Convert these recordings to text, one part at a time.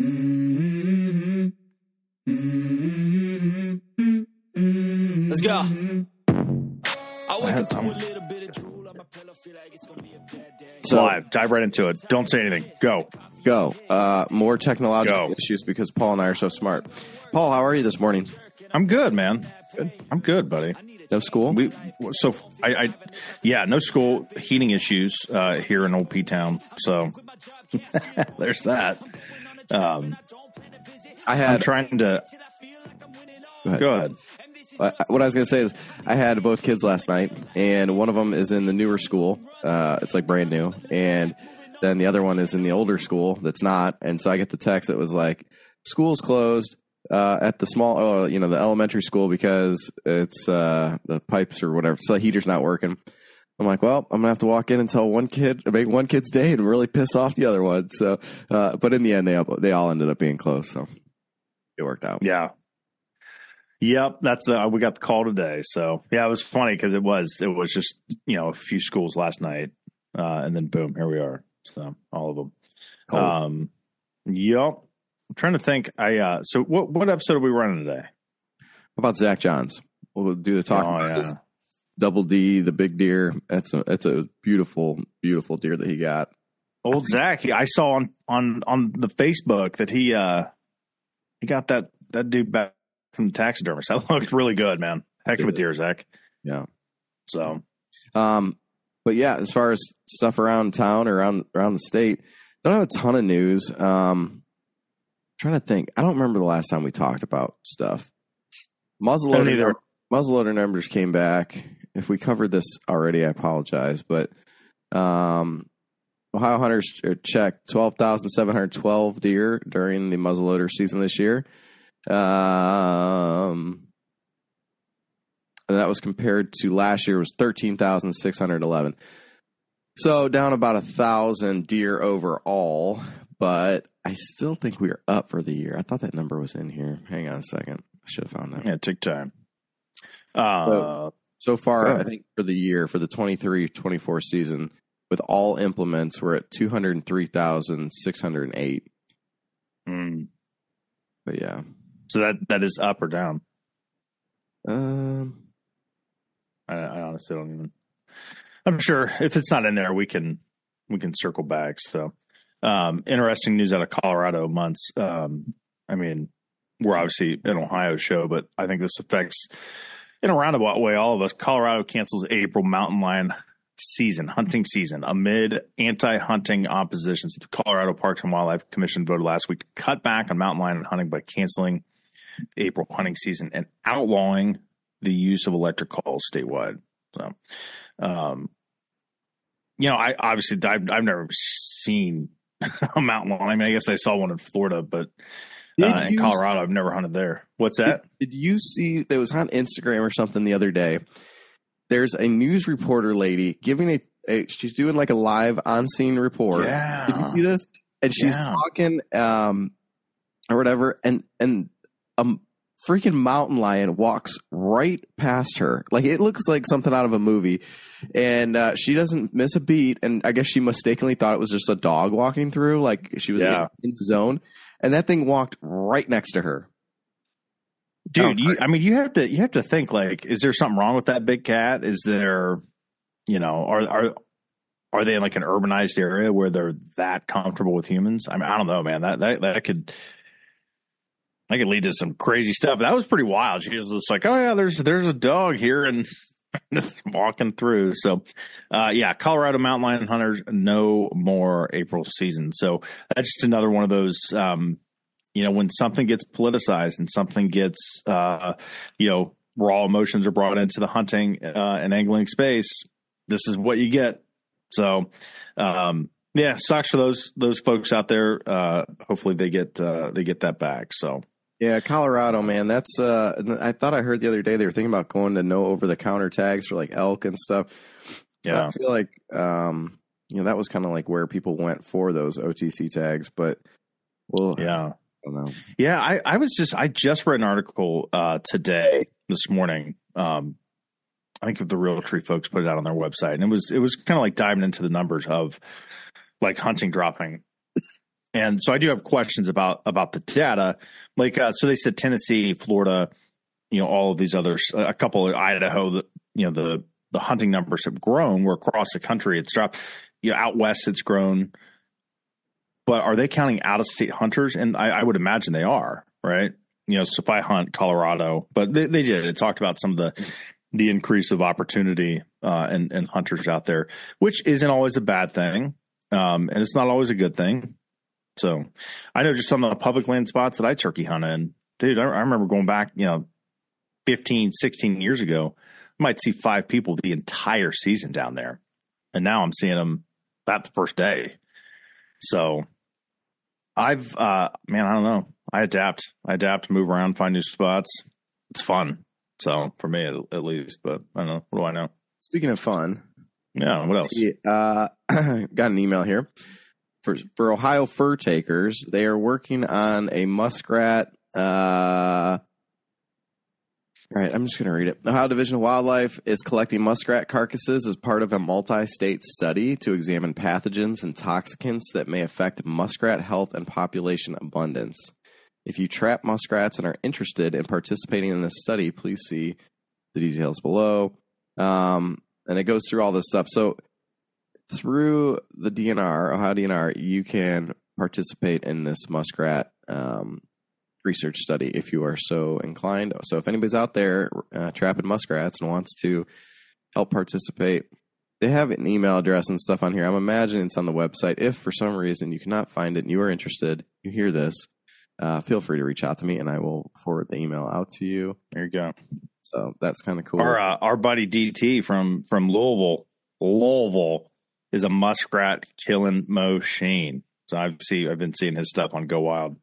Let's go. I wake up to a I'm- little bit of drool on my pillow, feel like it's gonna be a bad day. So live, dive right into it. Don't say anything. Go. Go. Uh, more technological Go. issues because Paul and I are so smart. Paul, how are you this morning? I'm good, man. I'm good, buddy. No school? We so I, I yeah, no school heating issues uh, here in Old P Town. So there's that. Um, I I'm had. trying to go ahead. go ahead. What I was going to say is, I had both kids last night, and one of them is in the newer school. Uh, it's like brand new, and then the other one is in the older school that's not. And so I get the text that was like, "School's closed uh, at the small, uh, you know, the elementary school because it's uh, the pipes or whatever, so the heater's not working." I'm like, well, I'm gonna have to walk in and tell one kid, make one kid's day, and really piss off the other one. So, uh, but in the end, they all, they all ended up being close, so it worked out. Yeah. Yep, that's the we got the call today. So yeah, it was funny because it was it was just you know a few schools last night, uh, and then boom, here we are. So all of them. Cool. Um, yep. I'm trying to think. I uh, so what what episode are we running today? How about Zach Johns? We'll do the talk Oh, yeah. Double D, the big deer. That's a that's a beautiful, beautiful deer that he got. Old Zach, I saw on on on the Facebook that he uh he got that that dude back from the taxidermist. That looked really good, man. Heck of a deer, Zach. Yeah. So Um, but yeah, as far as stuff around town or around around the state, don't have a ton of news. Um, trying to think. I don't remember the last time we talked about stuff. Muzzleloader, muzzleloader numbers came back. If we covered this already, I apologize. But um, Ohio hunters checked twelve thousand seven hundred twelve deer during the muzzleloader season this year. Um, and that was compared to last year was 13,611. So down about a thousand deer overall, but I still think we are up for the year. I thought that number was in here. Hang on a second. I should have found that. yeah, take time. Uh, So far, Yeah. I think for the year, for the 23 24 season, with all implements, we're at 203,608. mm. But yeah. so that that is up or down. Um, I, I honestly don't even. I'm sure if it's not in there, we can we can circle back. So, um, interesting news out of Colorado. Months. Um, I mean, we're obviously an Ohio show, but I think this affects in a roundabout way all of us. Colorado cancels April mountain lion season, hunting season, amid anti-hunting oppositions. The Colorado Parks and Wildlife Commission voted last week to cut back on mountain lion hunting by canceling the April hunting season and outlawing the use of electric calls statewide. So, um, you know, I obviously I've, I've never seen a mountain lion. I mean, I guess I saw one in Florida, but uh, in Colorado, I've never hunted there. What's that? Did you see there was on Instagram or something the other day? There's a news reporter lady giving a, a she's doing like a live on scene report. Yeah. Did you see this? And she's Yeah. talking um or whatever and and a freaking mountain lion walks right past her. Like it looks like something out of a movie. And uh, she doesn't miss a beat and I guess she mistakenly thought it was just a dog walking through like she was Yeah. in the zone and that thing walked right next to her. dude Oh, you, i mean you have to you have to think like is there something wrong with that big cat? Is there you know are are are they in like an urbanized area where they're that comfortable with humans? I mean i don't know man. That that, that could that could lead to some crazy stuff. That was pretty wild. She was just like oh yeah there's there's a dog here and just walking through. So uh yeah colorado mountain lion hunters no more april season. So that's just another one of those um you know when something gets politicized and something gets uh you know raw emotions are brought into the hunting uh and angling space this is what you get. So um yeah sucks for those those folks out there uh hopefully they get uh they get that back. So Yeah, Colorado, man. That's uh I thought I heard the other day they were thinking about going to no over the counter tags for like elk and stuff. Yeah. I feel like um you know that was kind of like where people went for those OTC tags, but well, Yeah. I don't know. Yeah, I, I was just I just read an article uh, today this morning. Um, I think the Realtree folks put it out on their website, and it was it was kind of like diving into the numbers of like hunting dropping. And so I do have questions about about the data. Like uh, so, they said Tennessee, Florida, you know, all of these others, a couple of Idaho, the you know the the hunting numbers have grown. Where across the country it's dropped. You know, out west it's grown but are they counting out of state hunters? And I, I, would imagine they are, right? You know, so if I hunt Colorado, but they, they did. It talked about some of the the increase of opportunity uh, and and hunters out there, which isn't always a bad thing, um, and it's not always a good thing. So, I know just some of the public land spots that I turkey hunt in, dude. I, I remember going back, you know, 15, 16 years ago. I might see five people the entire season down there, and now I'm seeing them that the first day. So I've uh man, I don't know. I adapt. I adapt, move around, find new spots. It's fun. So for me, at, at least. But I don't know. What do I know? Speaking of fun, Yeah. What else? uh, got an email here for for Ohio fur takers. They are working on a muskrat. Uh, all right, I'm just going to read it. Ohio Division of Wildlife is collecting muskrat carcasses as part of a multi state study to examine pathogens and toxicants that may affect muskrat health and population abundance. If you trap muskrats and are interested in participating in this study, please see the details below. Um, and it goes through all this stuff. So, through the DNR, Ohio DNR, you can participate in this muskrat um, research study if you are so inclined. So if anybody's out there uh, trapping muskrats and wants to help participate, they have an email address and stuff on here. I'm imagining it's on the website. If for some reason you cannot find it and you are interested, you hear this, uh, feel free to reach out to me and I will forward the email out to you. There you go. So that's kind of cool. Our uh, our buddy DT from from Louisville, Louisville is a muskrat killing machine. So I've see I've been seeing his stuff on GoWild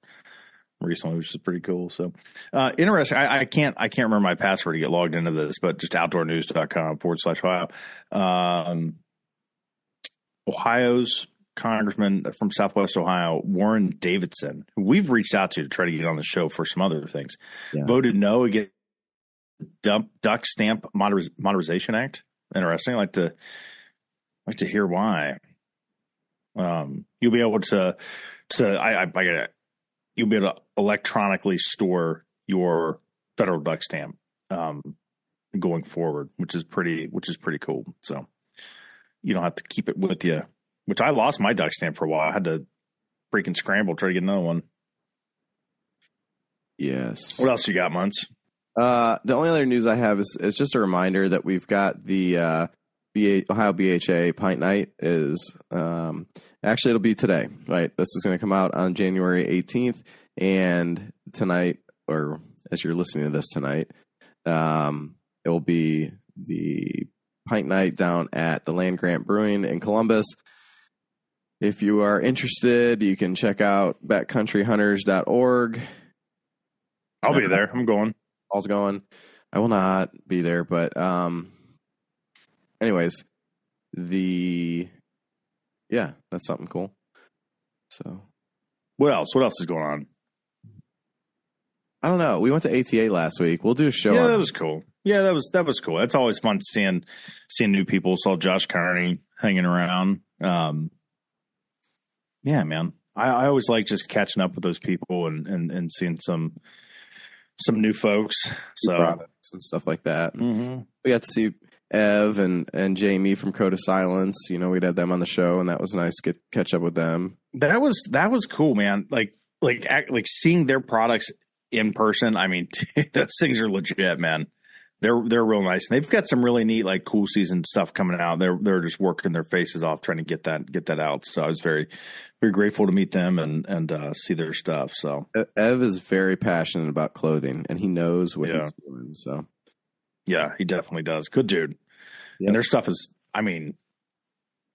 recently, which is pretty cool. So uh, interesting. I, I, can't I can't remember my password to get logged into this, but just outdoornews.com forward slash Ohio. Um, Ohio's congressman from Southwest Ohio, Warren Davidson, who we've reached out to to try to get on the show for some other things, Yeah. voted no against dump duck stamp modernization act. Interesting. I like to like to hear why. Um, you'll be able to to I I, I get it. You'll be able to electronically store your federal duck stamp um, going forward, which is pretty which is pretty cool. So you don't have to keep it with you. Which I lost my duck stamp for a while. I had to freaking scramble try to get another one. yes. What else you got, months? Uh, the only other news I have is, is just a reminder that we've got the uh, Ohio BHA Pint Night is um, actually it'll be today, right? This is going to come out on January 18th, and tonight, or as you're listening to this tonight, um, it will be the Pint Night down at the Land Grant Brewing in Columbus. If you are interested, you can check out backcountryhunters.org. I'll be there. I'm going. all's going. I will not be there, but um anyways, the yeah, that's something cool. So What else? What else is going on? I don't know. We went to ATA last week. We'll do a show. yeah, on that was cool. Yeah, that was that was cool. It's always fun seeing seeing new people. Saw Josh Carney hanging around. Um, yeah, man. I, I always like just catching up with those people and and, and seeing some some new folks. So products and stuff like that. Mm-hmm. We got to see Ev and and Jamie from Code of Silence. You know, we'd had them on the show, and that was nice to get catch up with them. that was that was cool, man. Like like act, like seeing their products in person. I mean, those things are legit, man. They're they're real nice. And they've got some really neat like cool season stuff coming out. They're they're just working their faces off trying to get that get that out. So I was very very grateful to meet them and and uh, see their stuff. So Ev is very passionate about clothing, and he knows what Yeah. he's doing. So yeah, he definitely does. Good dude. Yep. And their stuff is, I mean,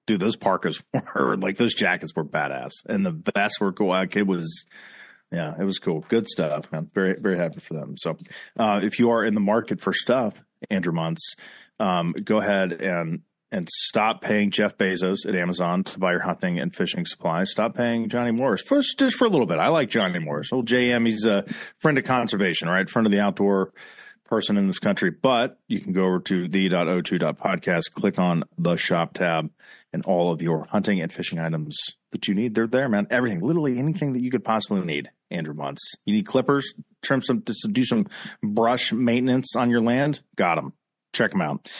dude, those parkas were like those jackets were badass, and the vests were cool. It was yeah, it was cool. Good stuff, man. Very, very happy for them. So, uh, if you are in the market for stuff, Andrew Muntz, um, go ahead and and stop paying Jeff Bezos at Amazon to buy your hunting and fishing supplies. Stop paying Johnny Morris for just for a little bit. I like Johnny Morris. Old JM, he's a friend of conservation, right? Friend of the outdoor person in this country. But you can go over to the.o2.podcast, click on the shop tab, and all of your hunting and fishing items that you need, they're there, man. Everything, literally anything that you could possibly need. Andrew Muntz. You need clippers, trim some, to do some brush maintenance on your land. Got them. Check them out.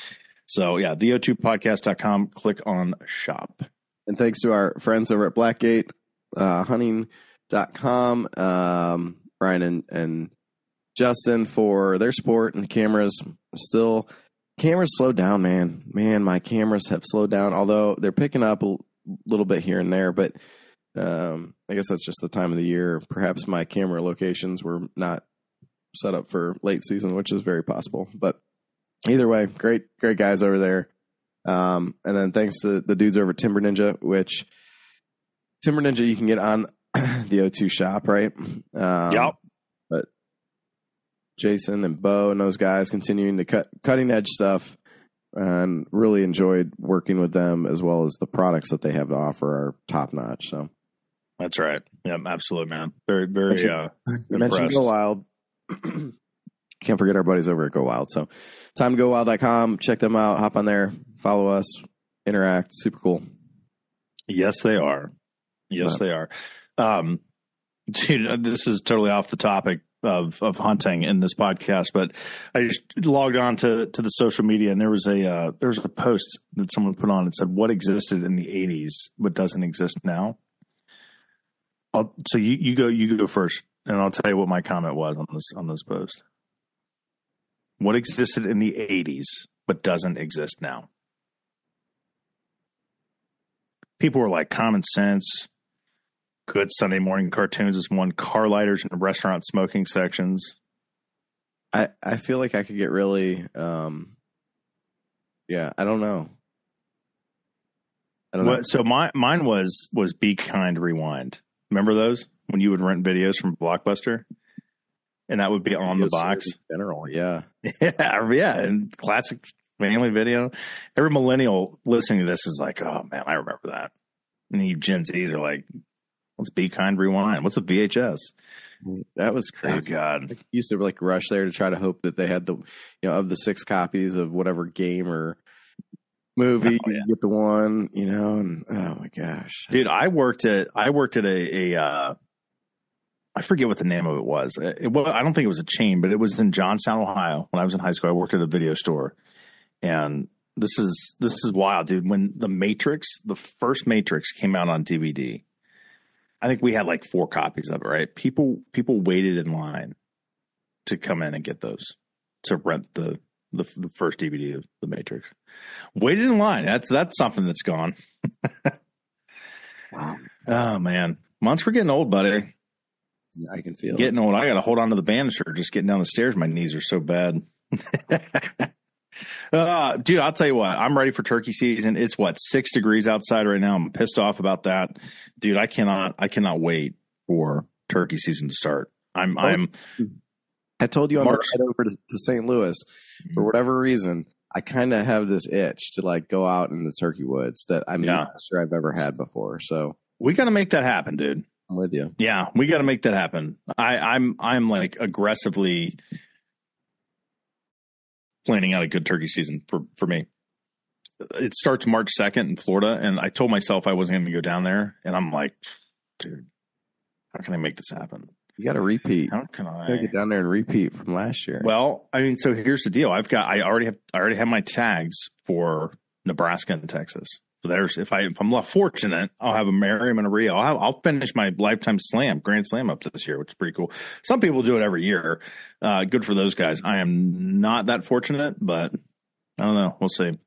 So yeah, theo2podcast.com, click on shop. And thanks to our friends over at BlackGate uh, hunting.com, um, Brian and, and Justin for their support and the cameras. Still, cameras slowed down, man. Man, my cameras have slowed down, although they're picking up a little bit here and there. But um, I guess that's just the time of the year. Perhaps my camera locations were not set up for late season, which is very possible. But either way, great, great guys over there. Um, and then thanks to the dudes over Timber Ninja, which Timber Ninja you can get on the O2 shop, right? Um, yep. Jason and Bo and those guys continuing to cut cutting edge stuff and really enjoyed working with them as well as the products that they have to offer are top notch. So that's right. Yeah, absolutely, man. Very, very Mention- uh, you mentioned. Go Wild. Can't forget our buddies over at GoWild. So time to go wild.com. Check them out. Hop on there. Follow us. Interact. Super cool. Yes, they are. Yes, they are. Um, dude, this is totally off the topic of of hunting in this podcast, but I just logged on to to the social media and there was a uh, there was a post that someone put on. It said, "What existed in the '80s but doesn't exist now." I'll, so you you go you go first, and I'll tell you what my comment was on this on this post. What existed in the '80s but doesn't exist now? People were like common sense, good Sunday morning cartoons is one, car lighters in restaurant smoking sections. I, I feel like I could get really, um, yeah, I don't know. I don't know. So my mine was was Be Kind Rewind. Remember those when you would rent videos from Blockbuster, and that would be on the box. general. Yeah. yeah, yeah, and classic family video. Every millennial listening to this is like, "Oh man, I remember that." And you Gen Zs are like, "What's Be Kind Rewind? What's a VHS?" That was crazy. Oh. God, I used to like rush there to try to hope that they had the, you know, of the six copies of whatever game or movie, Oh, yeah. you get the one, you know, and oh my gosh. dude, I worked at I worked at a, a uh, I forget what the name of it was. It, was. I don't think it was a chain, but it was in Johnstown, Ohio. When I was in high school, I worked at a video store, and this is this is wild, dude. When the Matrix, the first Matrix, came out on DVD, I think we had like four copies of it. Right? People people waited in line to come in and get those to rent the the, the first DVD of the Matrix. Waited in line. That's that's something that's gone. Wow. Oh man, months we're getting old, buddy. I can feel it. Getting old. I got to hold on to the banister just getting down the stairs. My knees are so bad. uh, dude, I'll tell you what. I'm ready for turkey season. It's what six degrees outside right now. I'm pissed off about that, dude. I cannot. I cannot wait for turkey season to start. I'm. Oh. I'm. I told you on March. ride over to, to St. Louis, for whatever reason, I kind of have this itch to like go out in the turkey woods that I'm Yeah. not sure I've ever had before. So We got to make that happen, dude. I'm with you. Yeah, we got to make that happen. I, I'm I'm like aggressively planning out a good turkey season for for me. It starts March second in Florida, and I told myself I wasn't going to go down there, and I'm like, dude, how can I make this happen? You got to repeat. How can I? get down there and repeat from last year. Well, I mean, so here's the deal. I've got I already have I already have my tags for Nebraska and Texas. So there's if I if I'm left fortunate, I'll have a Merriam and a Rio. I'll, have, I'll finish my lifetime slam Grand Slam up this year, which is pretty cool. Some people do it every year. Uh, good for those guys. I am not that fortunate, but I don't know. We'll see.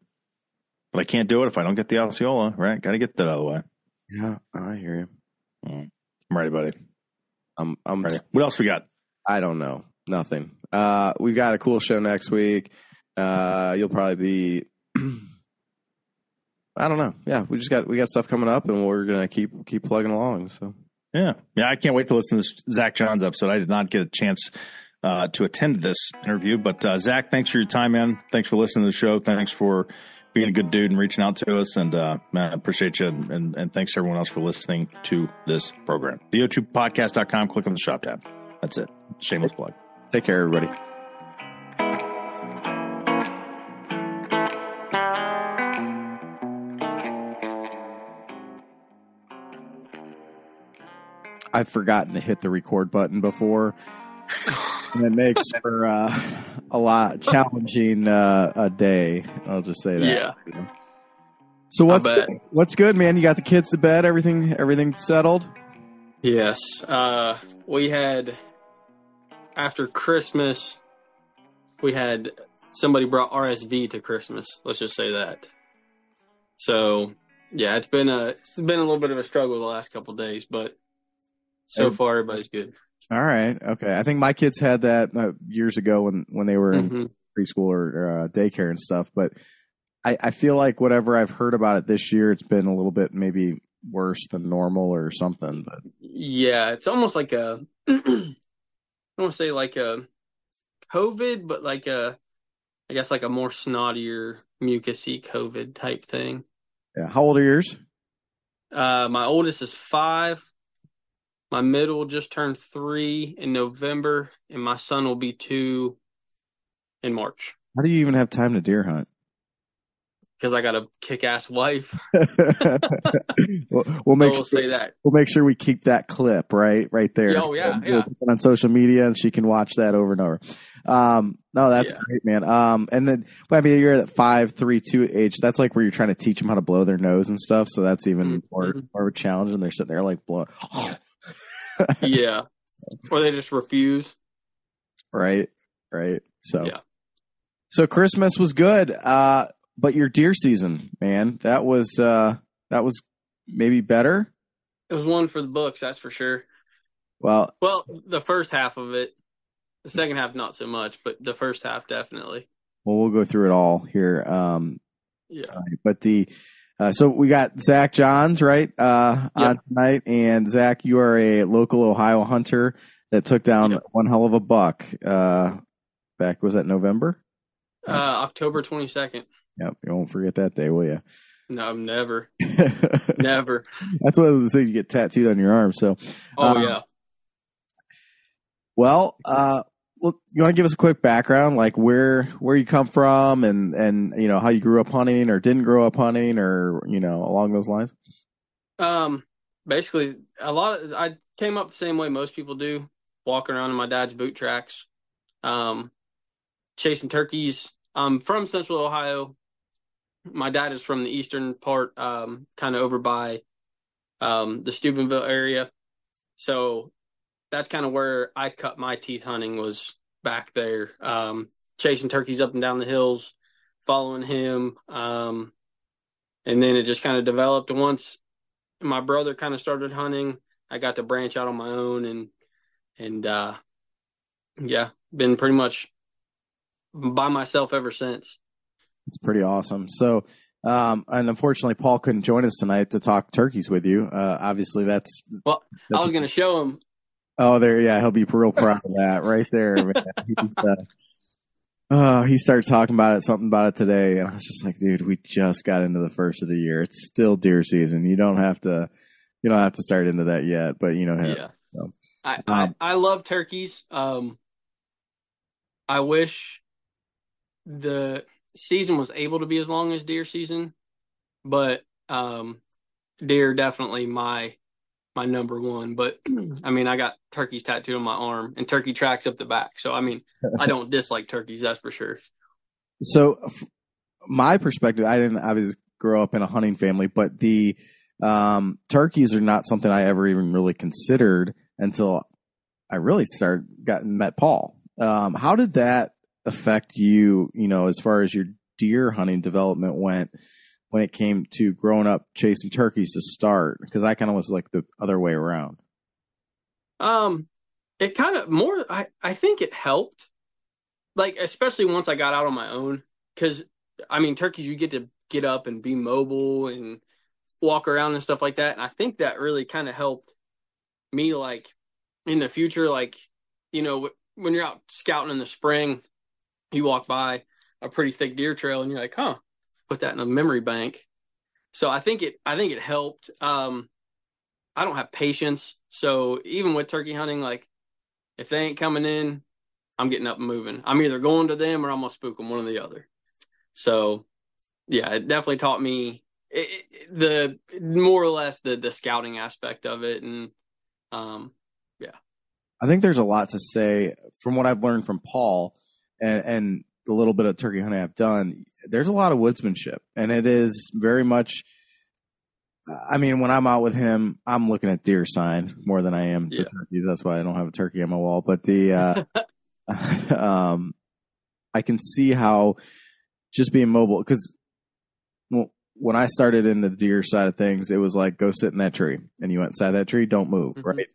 But I can't do it if I don't get the Osceola. Right? Got to get that out of the way. yeah, I hear you. I'm ready, buddy. I'm, I'm, Ready. What else we got? I don't know. Nothing. Uh, we've got a cool show next week. Uh, you'll probably be. I don't know. Yeah, we just got we got stuff coming up, and we're gonna keep keep plugging along. So Yeah, yeah, I can't wait to listen to this Zach Johns episode. I did not get a chance uh, to attend this interview, but uh, Zach, thanks for your time, man. Thanks for listening to the show. Thanks for being a good dude and reaching out to us. And uh, man, I appreciate you. And, and thanks to everyone else for listening to this program. Theo2podcast.com, click on the shop tab. That's it. Shameless plug. Take care, everybody. I've forgotten to hit the record button before, and it makes for uh, a lot challenging uh, a day. I'll just say that. Yeah. So what's good? what's good, man? You got the kids to bed. Everything everything settled. Yes. Uh, we had after Christmas, we had somebody brought RSV to Christmas. Let's just say that. So yeah, it's been a it's been a little bit of a struggle the last couple of days, but so far everybody's good. All right. Okay. I think my kids had that uh, years ago when when they were in Mhm. preschool or, or uh, daycare and stuff. But I, I feel like whatever I've heard about it this year, it's been a little bit maybe worse than normal or something. But Yeah, it's almost like a I don't want to say like a COVID, but like a I guess like a more snottier, mucusy COVID type thing. yeah. How old are yours? Uh, my oldest is five. My middle just turned three in November, and my son will be two in March How do you even have time to deer hunt? because I got a kick-ass wife. we'll, we'll make we'll sure, say that. we'll make sure we keep that clip right right there. Oh, yeah, We'll yeah. put it on social media, and she can watch that over and over. Um, no, that's Yeah. great, man. Um, and then well, I mean, you're at five, three, two age. That's like where you're trying to teach them how to blow their nose and stuff. So that's even Mhm. more more of a challenge. And they're sitting there like blowing. Yeah, or they just refuse. right right so Yeah. so christmas was good uh but your deer season man that was uh that was maybe better It was one for the books, that's for sure. well Well, the first half of it, the second half not so much, but the first half definitely. well we'll go through it all here um Yeah. but the uh, so we got Zach Johns right uh, on tonight, and Zach, you are a local Ohio hunter that took down Yep. one hell of a buck. Uh, back was that November? Uh, October twenty second. Yep, you won't forget that day, will you? No, never, never. That's what it was the thing you get tattooed on your arm. So, Oh Um, yeah. Well, uh, well, you want to give us a quick background, like where where you come from, and and you know how you grew up hunting, or didn't grow up hunting, or you know along those lines. Um, basically, a lot of I came up the same way most people do, walking around in my dad's boot tracks, um, chasing turkeys. I'm from Central Ohio. My dad is from the eastern part, um, kind of over by um, the Steubenville area. So that's kind of where I cut my teeth hunting was back there, um, chasing turkeys up and down the hills, following him. Um, and then it just kind of developed. Once my brother kind of started hunting, I got to branch out on my own and and uh, yeah, been pretty much by myself ever since. It's pretty awesome. So, um, and unfortunately, Paul couldn't join us tonight to talk turkeys with you. Uh, obviously, that's, Well, that's I was going to show him. Oh, there, yeah, he'll be real proud of that right there. Uh, oh, he started talking about it, something about it today, and I was just like, dude, we just got into the first of the year. It's still deer season. You don't have to, you don't have to start into that yet. But you know, him. Yeah, so. I, Um, I I love turkeys. Um, I wish the season was able to be as long as deer season, but um, deer definitely my my number one. But I mean, I got turkeys tattooed on my arm and turkey tracks up the back. So I mean, I don't dislike turkeys, that's for sure. So, my perspective, I didn't obviously grow up in a hunting family, but the um, turkeys are not something I ever even really considered until I really started got met Paul. Um, how did that affect you? You know, as far as your deer hunting development went, when it came to growing up chasing turkeys to start, because I kind of was like the other way around. Um, it kind of more. I I think it helped, like especially once I got out on my own. Because I mean, turkeys, you get to get up and be mobile and walk around and stuff like that. And I think that really kind of helped me like in the future, like you know when you're out scouting in the spring, you walk by a pretty thick deer trail and you're like, huh, put that in a memory bank. So I think it I think it helped. Um, I don't have patience, so even with turkey hunting, like if they ain't coming in, I'm getting up and moving. I'm either going to them or I'm gonna spook them, one or the other. So yeah, it definitely taught me it, it, the more or less the the scouting aspect of it, and um, yeah. I think there's a lot to say from what I've learned from Paul and, and the little bit of turkey hunting I've done. There's a lot of woodsmanship, and it is very much. I mean, when I'm out with him, I'm looking at deer sign more than I am Yeah. the turkey. That's why I don't have a turkey on my wall. But the uh, um, I can see how just being mobile because well, when I started in the deer side of things, it was like go sit in that tree, and you went inside that tree, don't move, Mhm. right?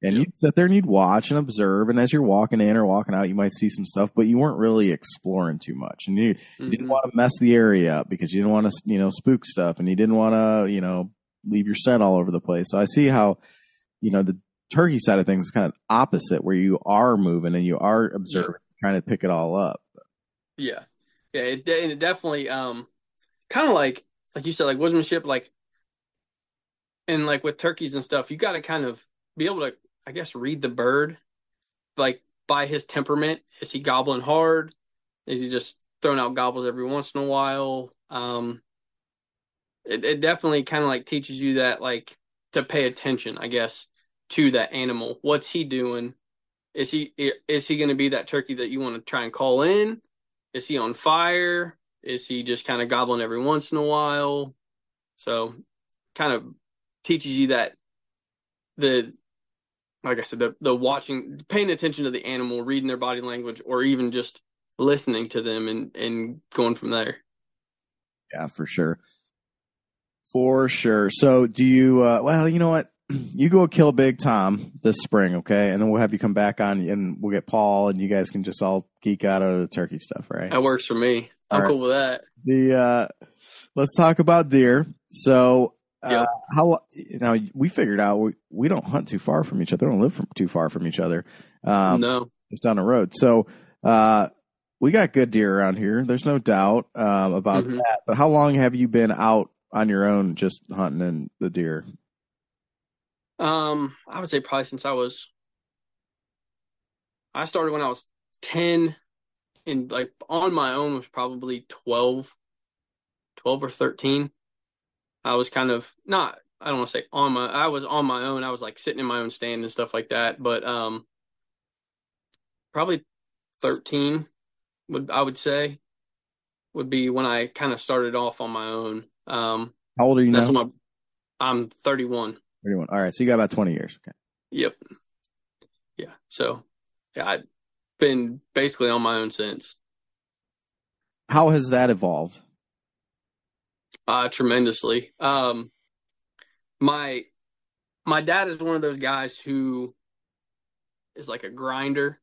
And you'd sit there and you'd watch and observe, and as you're walking in or walking out, you might see some stuff, but you weren't really exploring too much, and you, you didn't Mhm. want to mess the area up because you didn't want to, you know, spook stuff, and you didn't want to, you know, leave your scent all over the place. So I see how, you know, the turkey side of things is kind of opposite, where you are moving and you are observing, trying to pick it all up. Yeah, yeah, it, it definitely um kind of like like you said, like woodsmanship, like and like with turkeys and stuff, you got to kind of be able to, I guess, read the bird, like by his temperament. Is he gobbling hard? Is he just throwing out gobbles every once in a while? Um, it it definitely kind of like teaches you that like to pay attention, I guess, to that animal. What's he doing? Is he is he going to be that turkey that you want to try and call in? Is he on fire? Is he just kind of gobbling every once in a while? So, kind of teaches you that the, like I said, the the watching, paying attention to the animal, reading their body language, or even just listening to them and and going from there. Yeah, for sure. For sure. So do you uh well, you know what? You go kill Big Tom this spring, okay? And then we'll have you come back on and we'll get Paul and you guys can just all geek out over the turkey stuff, right? That works for me. I'm All right. cool with that. The uh let's talk about deer. So uh, Yep. how now we figured out we, we don't hunt too far from each other. We don't live from, too far from each other. Um no, just down the road. So uh we got good deer around here. There's no doubt um, about Mhm. that. But how long have you been out on your own just hunting in the deer? um, I would say probably since I was, I started when I was ten, and like on my own was probably 12, 12 or thirteen. I was kind of not. I don't want to say on my. I was on my own. I was like sitting in my own stand and stuff like that. But um, probably thirteen would I would say would be when I kind of started off on my own. Um, How old are you now? my, I'm 31. 31. All right, so you got about 20 years. Okay. Yep. Yeah. So, yeah, I've been basically on my own since. How has that evolved? Uh, tremendously. Um, my my dad is one of those guys who is like a grinder.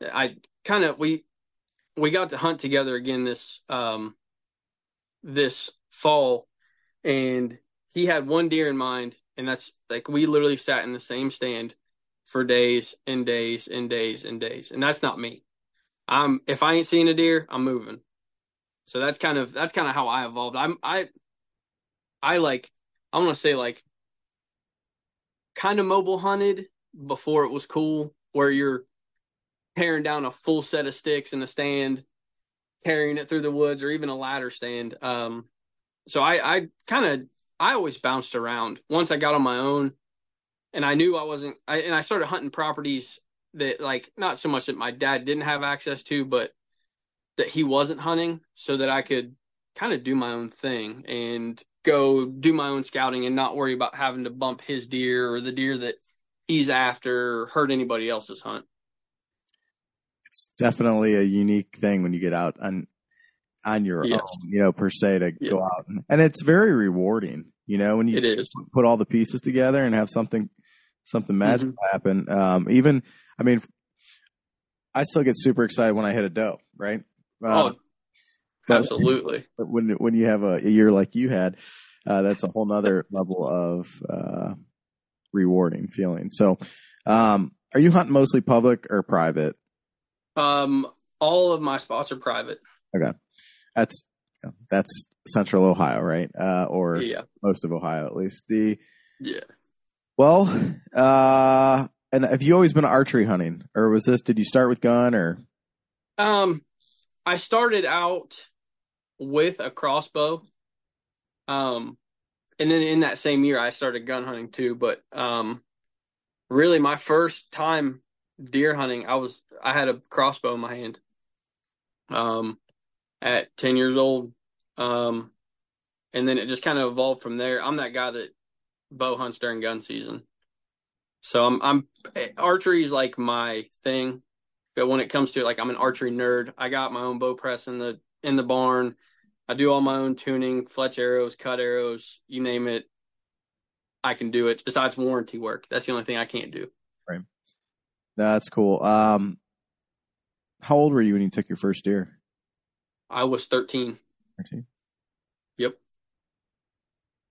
I kind of we we got to hunt together again this um this fall, and he had one deer in mind, and that's like we literally sat in the same stand for days and days and days and days, and that's not me. I'm if I ain't seeing a deer, I'm moving. So that's kind of that's kind of how I evolved. I'm I I like I want to say like kind of mobile hunted before it was cool, where you're tearing down a full set of sticks in a stand, carrying it through the woods, or even a ladder stand. Um, so I I kind of I always bounced around. Once I got on my own, and I knew I wasn't. I and I started hunting properties that like not so much that my dad didn't have access to, but that he wasn't hunting, so that I could kind of do my own thing and go do my own scouting and not worry about having to bump his deer or the deer that he's after or hurt anybody else's hunt. It's definitely a unique thing when you get out on on your Yes. own, you know, per se to Yeah. go out and, and it's very rewarding, you know, when you It is. put all the pieces together and have something something magical happen. Um, even I mean, I still get super excited when I hit a doe, right? Um, oh, absolutely. but when when you have a, a year like you had, uh, that's a whole nother level of uh, rewarding feeling. So, um, are you hunting mostly public or private? Um, all of my spots are private. Okay, that's that's Central Ohio, right? Uh, or Yeah, most of Ohio, at least. The yeah. well, uh, and have you always been archery hunting, or was this? Did you start with gun, or Um, I started out with a crossbow. Um, and then in that same year, I started gun hunting too. But um, really, my first time deer hunting, I was I had a crossbow in my hand. Um, at ten years old. Um, and then it just kind of evolved from there. I'm that guy that bow hunts during gun season. So I'm I'm archery is like my thing. But when it comes to it, like I'm an archery nerd. I got my own bow press in the in the barn. I do all my own tuning, fletch arrows, cut arrows, you name it. I can do it. Besides warranty work, that's the only thing I can't do. that's cool. Um, how old were you when you took your first deer? I was 13. Thirteen. Yep.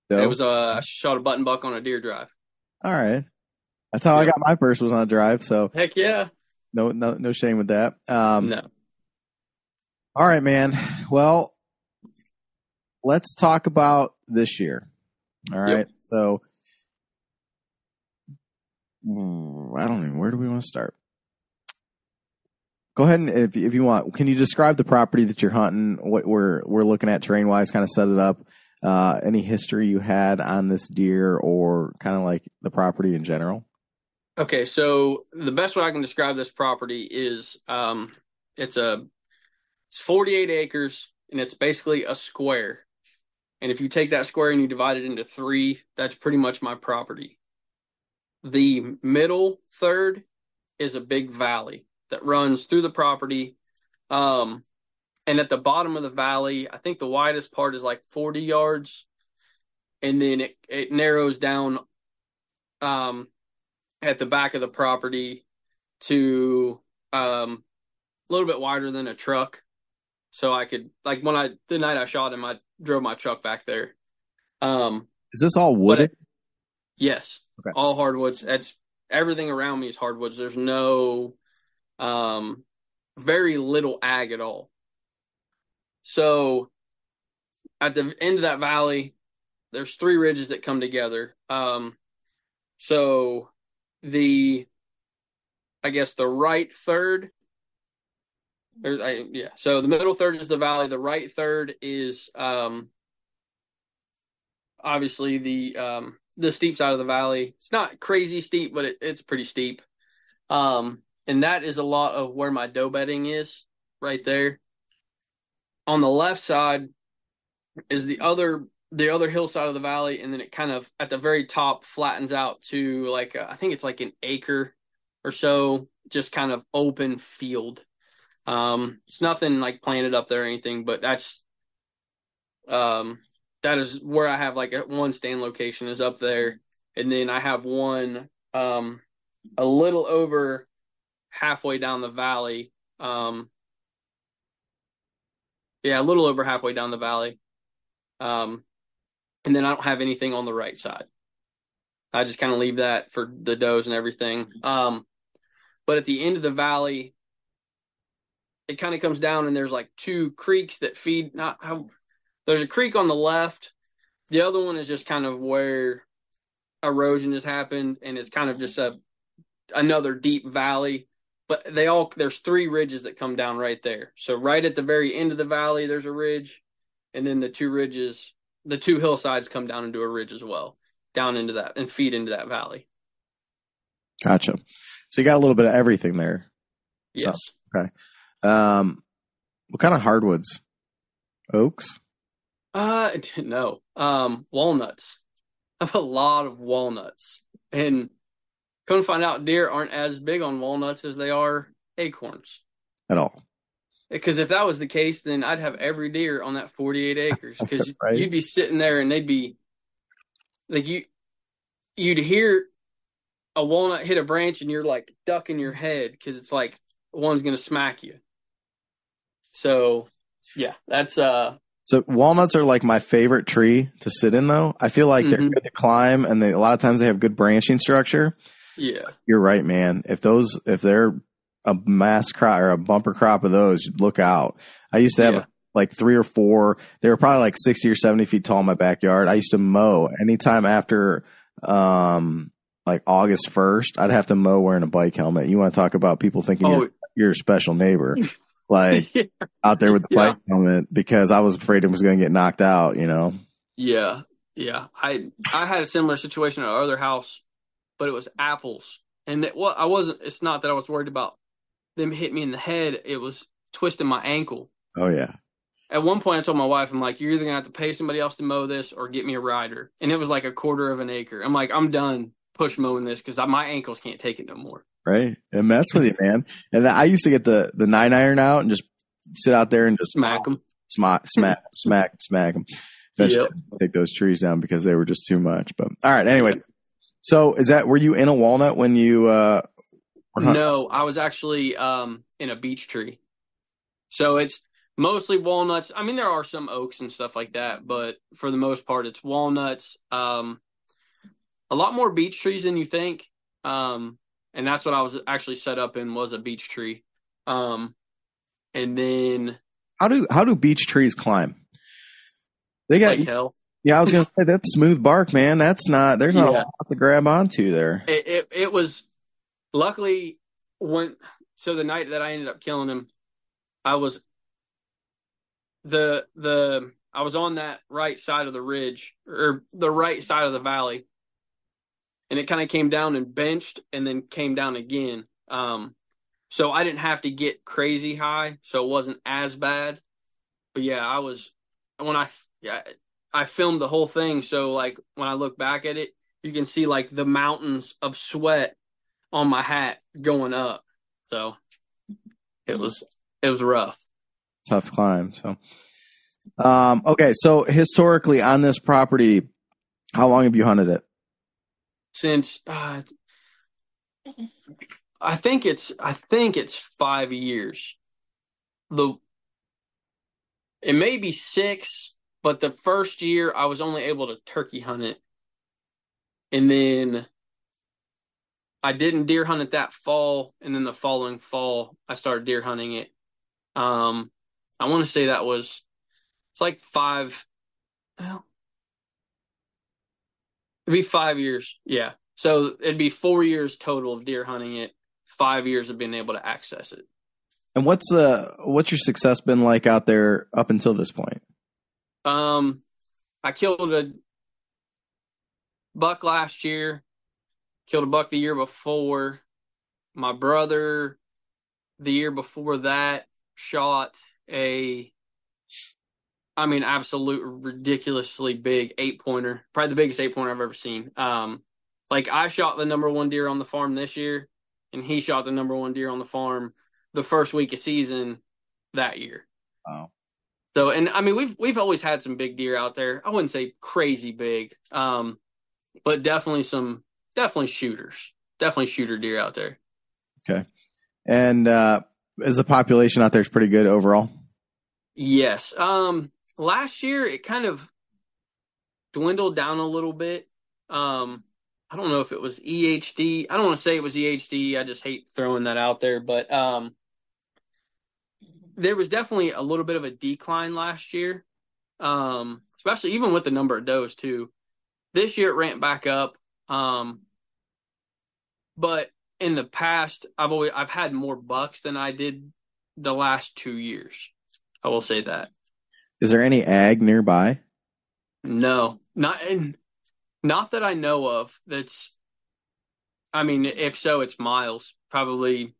Doe? It was uh, I shot a button buck on a deer drive. all right. That's how I got my first was on a drive. So Heck yeah. No, no, no shame with that. Um, no. All right, man. Well, let's talk about this year. All right. So, Hmm, I don't know. Where do we want to start? Go ahead and if, if you want, can you describe the property that you're hunting? What we're we're looking at terrain wise, kind of set it up. Uh, any history you had on this deer, or kind of like the property in general? Okay, so the best way I can describe this property is um it's a it's 48 acres and it's basically a square. And if you take that square and you divide it into 3, that's pretty much my property. The middle third is a big valley that runs through the property. Um and at the bottom of the valley, I think the widest part is like 40 yards and then it it narrows down um at the back of the property to um a little bit wider than a truck. So i could like when i the night i shot him i drove my truck back there. Um Is this all wooded? yes. Okay. all hardwoods. That's everything around me is hardwoods. There's no um very little ag at all. So at the end of that valley there's three ridges that come together. Um so the I guess the right third? Or I, yeah. So the middle third is the valley. The right third is um obviously the um the steep side of the valley. It's not crazy steep but it, it's pretty steep. Um and that is a lot of where my doe bedding is right there. On the left side is the other the other hillside of the valley and then it kind of at the very top flattens out to like a, I think it's like an acre or so just kind of open field. Um it's nothing like planted up there or anything but that's um that is where i have like one stand location is up there. And then i have one um a little over halfway down the valley um yeah a little over halfway down the valley um and then I don't have anything on the right side. I just kind of leave that for the does and everything. Um, but at the end of the valley, it kind of comes down and there's like two creeks that feed. Not how there's a creek on the left. The other one is just kind of where erosion has happened, and it's kind of just a another deep valley. But they all there's three ridges that come down right there. So right at the very end of the valley, there's a ridge, and then the two ridges the two hillsides come down into a ridge as well, down into that and feed into that valley. Gotcha. So you got a little bit of everything there. Yes. Um, what kind of hardwoods? Oaks. Uh no. Um walnuts. I have a lot of walnuts. And come to find out deer aren't as big on walnuts as they are acorns. At all. Because if that was the case, then I'd have every deer on that 48 acres. Because Right. you'd be sitting there and they'd be like you, you'd hear a walnut hit a branch and you're like ducking your head because it's like one's gonna smack you. So, yeah, that's uh, So walnuts are like my favorite tree to sit in, though. I feel like they're Mhm. good to climb, and they, a lot of times they have good branching structure. Yeah. You're right, man. If those, if they're a mass crop or a bumper crop of those, look out. I used to have Yeah. like three or four. They were probably like sixty or seventy feet tall in my backyard. I used to mow anytime after, um, like August first. I'd have to mow wearing a bike helmet. You want to talk about people thinking Oh, you're, you're a special neighbor, like yeah. out there with the Yeah. bike helmet because I was afraid it was going to get knocked out. You know. Yeah, yeah. I I had a similar situation at our other house, but it was apples, and it, well, I wasn't. It's not that I was worried about them hit me in the head. It was twisting my ankle. Oh yeah. At one point, I told my wife, "I'm like, you're either gonna have to pay somebody else to mow this or get me a rider." And it was like a quarter of an acre. I'm like, I'm done push mowing this because my ankles can't take it no more. right? It mess with you, man. And I used to get the the nine iron out and just sit out there and just Smack them. smack, smack, smack, smack them. Eventually, take those trees down because they were just too much. But all right, anyway. So is that were you in a walnut when you? uh No, I was actually um, in a beech tree. So it's mostly walnuts. I mean, there are some oaks and stuff like that, but for the most part, it's walnuts. Um, a lot more beech trees than you think. Um, and that's what I was actually set up in was a beech tree. Um, and then How do how do beech trees climb? They got like hell, yeah. I was gonna say that's smooth bark, man. That's not. There's not a lot to grab onto there. it, it it was luckily when so the night that I ended up killing him, I was the the I was on that right side of the ridge or the right side of the valley, and it kind of came down and benched and then came down again. Um, so I didn't have to get crazy high, so it wasn't as bad. But yeah, I was when I yeah I filmed the whole thing, so like when I look back at it, you can see like the mountains of sweat on my hat going up. So it was it was rough. Tough climb. So, um, okay. So historically on this property, how long have you hunted it? Since uh, I think it's I think it's five years. The it may be six, but the first year I was only able to turkey hunt it, and then I didn't deer hunt it that fall, and then the following fall I started deer hunting it. Um, I want to say that was it's like five. Well, it'd be five years, yeah. So it'd be four years total of deer hunting it, five years of being able to access it. And what's uh what's your success been like out there up until this point? Um, I killed a buck last year. Killed a buck the year before. My brother, the year before that, shot a, I mean, absolute ridiculously big eight pointer. Probably the biggest eight pointer I've ever seen. Um, like I shot the number one deer on the farm this year, and he shot the number one deer on the farm the first week of season that year. Wow. So, and I mean, we've we've always had some big deer out there. I wouldn't say crazy big, um, but definitely some definitely shooters, definitely shooter deer out there. Okay. And uh is the population out there is pretty good overall? Yes. Um, last year it kind of dwindled down a little bit. Um, I don't know if it was EHD. I don't want to say it was EHD. I just hate throwing that out there, but um, there was definitely a little bit of a decline last year. Um, especially even with the number of does too. This year it ramped back up. Um, but in the past, I've always I've had more bucks than I did the last two years. I will say that. Is there any ag nearby? No, not and not that I know of. That's, I mean, if so, it's miles, probably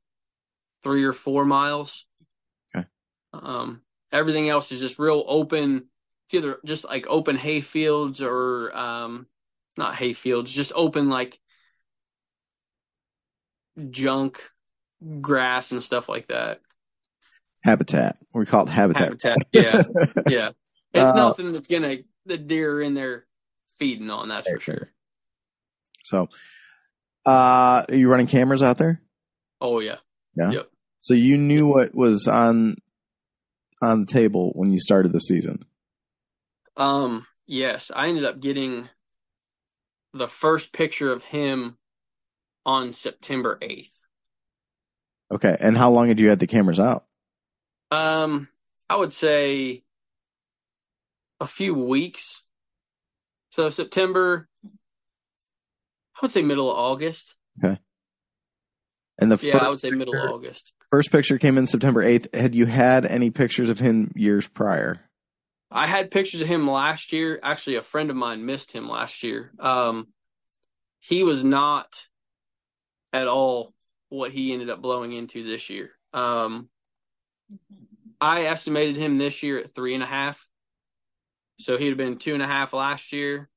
three or four miles. Okay. Um, everything else is just real open. It's either just like open hay fields or um, not hay fields, just open like junk grass and stuff like that. Habitat. We call it habitat. Habitat. Yeah, yeah. It's Uh, nothing that's gonna the deer are in there feeding on. That's for sure. So, uh, are you running cameras out there? Oh yeah. Yeah. So you knew what was on on the table when you started the season. Um, yes, I ended up getting the first picture of him on September 8th. Okay. And how long had you had the cameras out? Um, I would say a few weeks. So September, I would say middle of August. Okay. And the Yeah, first, I would say middle of August. first picture came in September 8th. Had you had any pictures of him years prior? I had pictures of him last year. Actually, a friend of mine missed him last year. Um, he was not at all what he ended up blowing into this year. Um, I estimated him this year at three and a half. So he'd have been two and a half last year.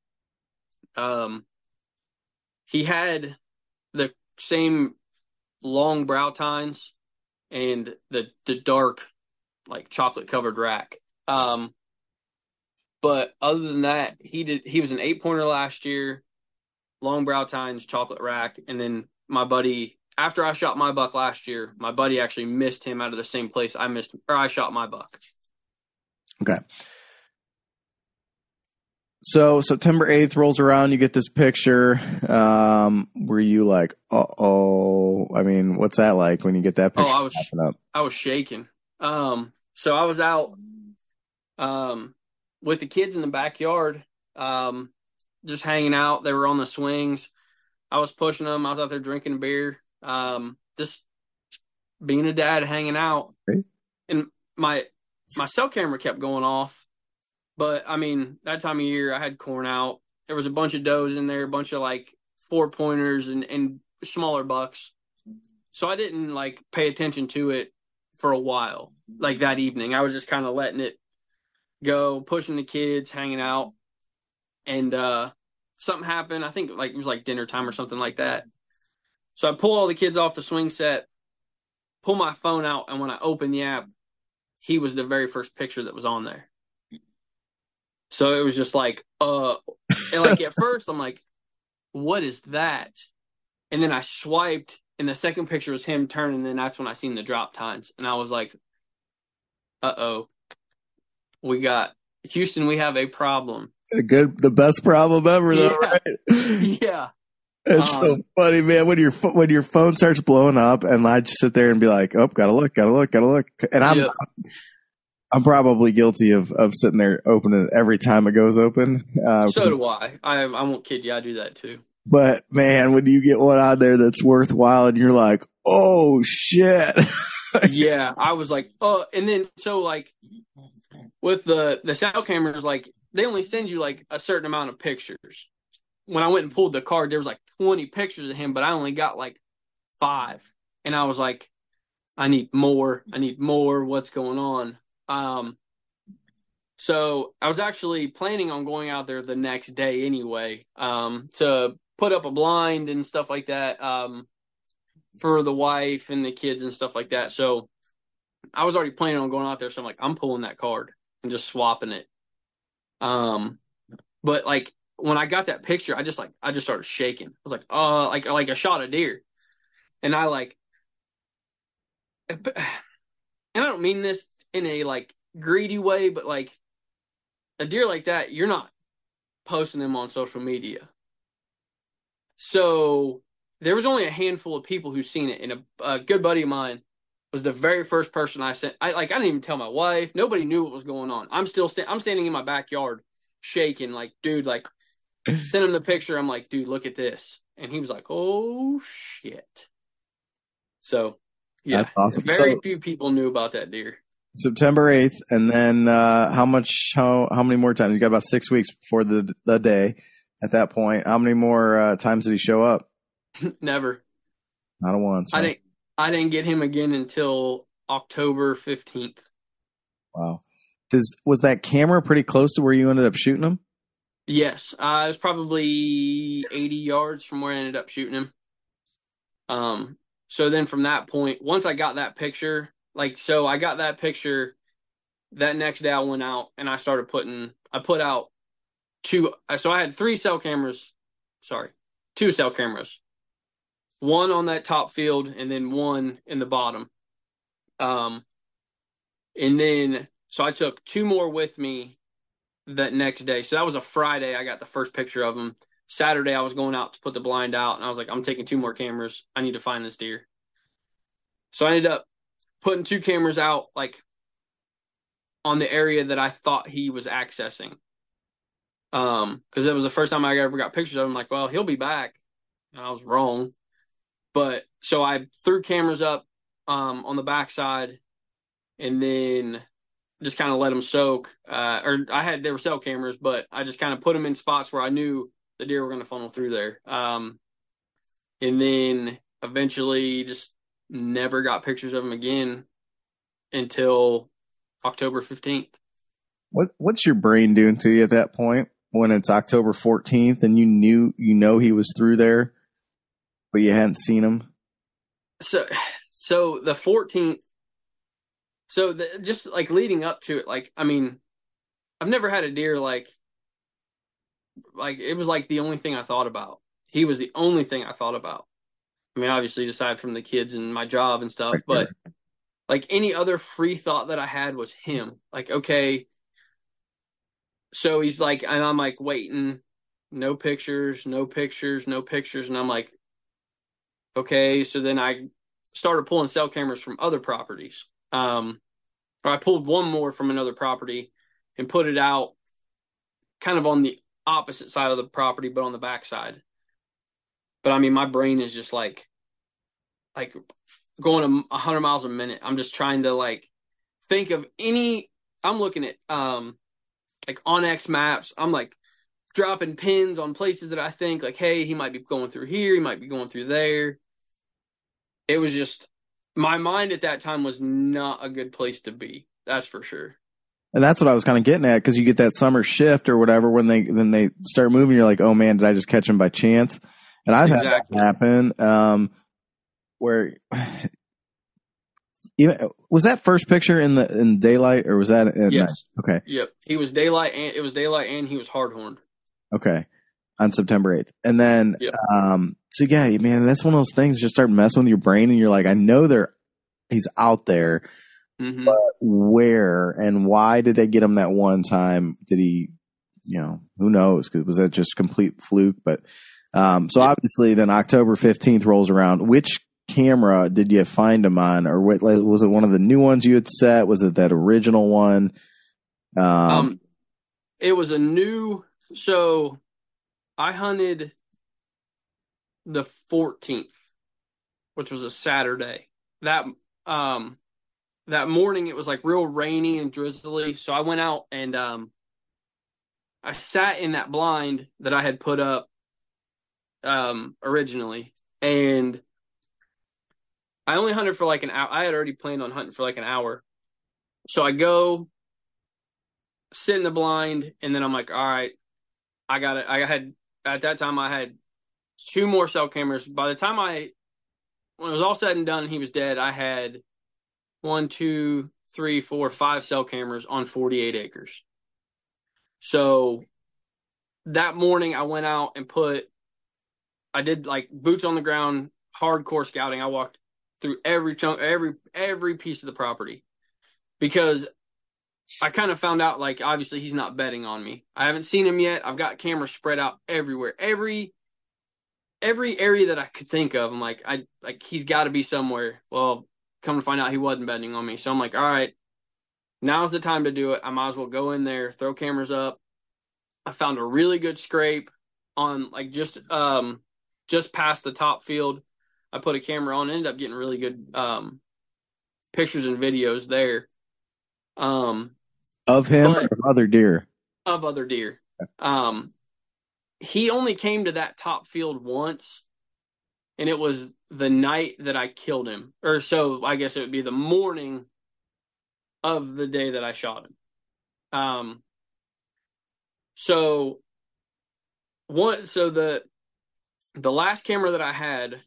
Um, he had the same long brow tines and the the dark, like chocolate covered rack. Um, but other than that, he did. He was an eight pointer last year, long brow tines, chocolate rack, and then my buddy. After I shot my buck last year, my buddy actually missed him out of the same place I missed, or I shot my buck. Okay. So September 8th rolls around, you get this picture. Um, were you like, uh oh? I mean, what's that like when you get that picture? Oh, I was- up? I was shaking. Um, so I was out, um, with the kids in the backyard, um, just hanging out. They were on the swings. I was pushing them. I was out there drinking beer. Um, just being a dad, hanging out. And my my cell camera kept going off, but I mean that time of year I had corn out. There was a bunch of does in there, a bunch of like four pointers and and smaller bucks. So I didn't like pay attention to it for a while. Like that evening, I was just kind of letting it go, pushing the kids, hanging out, and uh something happened. I think like it was like dinner time or something like that. So I pull all the kids off the swing set, pull my phone out, and when I open the app, he was the very first picture that was on there. So it was just like, uh, and like at first I'm like, what is that? And then I swiped, and the second picture was him turning. And then that's when I seen the drop tines, and I was like, uh oh, we got Houston. We have a problem. A good, the best problem ever, though, Yeah. right? yeah. It's so Um, funny, man. When your when your phone starts blowing up, and I just sit there and be like, "Oh, gotta look, gotta look, gotta look," and I'm Yep. I'm probably guilty of of sitting there opening it every time it goes open. Uh, So do I. I. I won't kid you. I do that too. but man, when you get one out there that's worthwhile, and you're like, "Oh shit," yeah, I was like, oh, and then so like with the the cell cameras, like they only send you like a certain amount of pictures. When I went and pulled the card, there was like twenty pictures of him, but I only got like five, and I was like, I need more. I need more. What's going on? Um, so I was actually planning on going out there the next day anyway, um, to put up a blind and stuff like that. Um, for the wife and the kids and stuff like that. So I was already planning on going out there. So I'm like, I'm pulling that card and just swapping it. Um, but like when I got that picture, I just like I just started shaking. I was like, uh, like like a shot a deer, and I like, and I don't mean this in a like greedy way, but like a deer like that, you're not posting them on social media. So there was only a handful of people who seen it, and a, a good buddy of mine was the very first person I sent. I like I didn't even tell my wife. Nobody knew what was going on. I'm still sta- I'm standing in my backyard, shaking, like dude, like send him the picture. I'm like, dude, look at this, and he was like, oh shit. So yeah, That's awesome. very So- few people knew about that deer. September eighth, and then uh, how much? How how many more times? You got about six weeks before the the day. At that point, how many more uh, times did he show up? Never. Not a once. I didn't. I didn't get him again until October fifteenth. Wow. Does was that camera pretty close to where you ended up shooting him? Yes, uh, it was probably 80 yards from where I ended up shooting him. Um, so then from that point, once I got that picture, like, so I got that picture. That next day, I went out and I started putting. I put out two. So I had three cell cameras. Sorry, two cell cameras. One on that top field, and then one in the bottom. Um, and then so I took two more with me that next day. So that was a Friday. I got the first picture of him. Saturday, I was going out to put the blind out, and I was like, I'm taking two more cameras. I need to find this deer. So I ended up putting two cameras out, like on the area that I thought he was accessing. Um, because it was the first time I ever got pictures of him. Like, well, he'll be back. And I was wrong, but so I threw cameras up um on the backside, and then just kind of let them soak. Uh, or I had they were cell cameras, but I just kind of put them in spots where I knew the deer were going to funnel through there. Um, and then eventually just never got pictures of them again until October fifteenth. What What's your brain doing to you at that point when it's October 14th and you knew you know he was through there, but you hadn't seen him? So, so the fourteenth. So the, just like leading up to it, like I mean, I've never had a deer like like it was like the only thing I thought about. He was the only thing I thought about. I mean, obviously, aside from the kids and my job and stuff, but like any other free thought that I had was him. Like, okay, so he's like, and I'm like waiting, no pictures, no pictures, no pictures, and I'm like, okay. So then I started pulling cell cameras from other properties. Um, I pulled one more from another property and put it out, kind of on the opposite side of the property, but on the back side. But I mean, my brain is just like, like going a hundred miles a minute. I'm just trying to like think of any. I'm looking at um like onX maps. I'm like dropping pins on places that I think like, hey, he might be going through here. He might be going through there. It was just my mind at that time was not a good place to be. That's for sure. And that's what I was kind of getting at because you get that summer shift or whatever when they then they start moving. You're like, oh man, did I just catch him by chance? And I've Exactly. had that happen um, where even was that first picture in the in daylight or was that at night? Yes. Okay, Yep. He was daylight and it was daylight and he was hard horned. Okay, on September eighth, and then Yep. um, so yeah, man, that's one of those things. Just start messing with your brain, and you're like, I know they're he's out there, hmm but where and why did they get him that one time? Did he, you know, who knows? Because was that just complete fluke? But um, so obviously, then October fifteenth rolls around. Which camera did you find him on, or what, like, was it one of the new ones you had set? Was it that original one? Um, Um, it was a new. So, I hunted the 14th, which was a Saturday. That um, that morning it was like real rainy and drizzly. So I went out and um, I sat in that blind that I had put up um originally, and I only hunted for like an hour. I had already planned on hunting for like an hour. So I go sit in the blind, and then I'm like, all right, I got it. I had at that time I had two more cell cameras. By the time I, when it was all said and done, and he was dead. I had one, two, three, four, five cell cameras on 48 acres. So that morning, I went out and put. I did like boots on the ground, hardcore scouting. I walked through every chunk, every every piece of the property because I kind of found out like obviously he's not betting on me. I haven't seen him yet. I've got cameras spread out everywhere. Every every area that I could think of. I'm like I like he's got to be somewhere. Well, come to find out he wasn't betting on me. So I'm like, all right, now's the time to do it. I might as well go in there, throw cameras up. I found a really good scrape on like just um just past the top field. I put a camera on, ended up getting really good um pictures and videos there. Um of him but- or of other deer? of other deer. Um, he only came to that top field once, and it was the night that I killed him, or so I guess it would be the morning of the day that I shot him. Um, so one, so the the last camera that I had,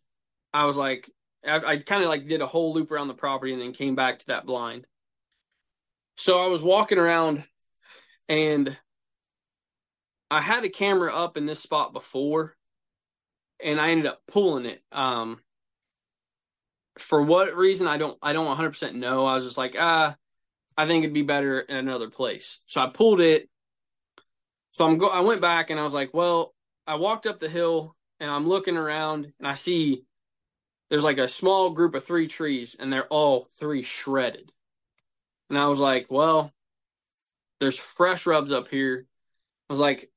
I was like, I, I kind of like did a whole loop around the property and then came back to that blind. So I was walking around and I had a camera up in this spot before and I ended up pulling it. Um for what reason I don't I don't 100% know. I was just like, ah, I think it'd be better in another place. So I pulled it So I'm go. I went back and I was like, well, I walked up the hill and I'm looking around and I see there's like a small group of three trees and they're all three shredded. And I was like, well, there's fresh rubs up here. I was like,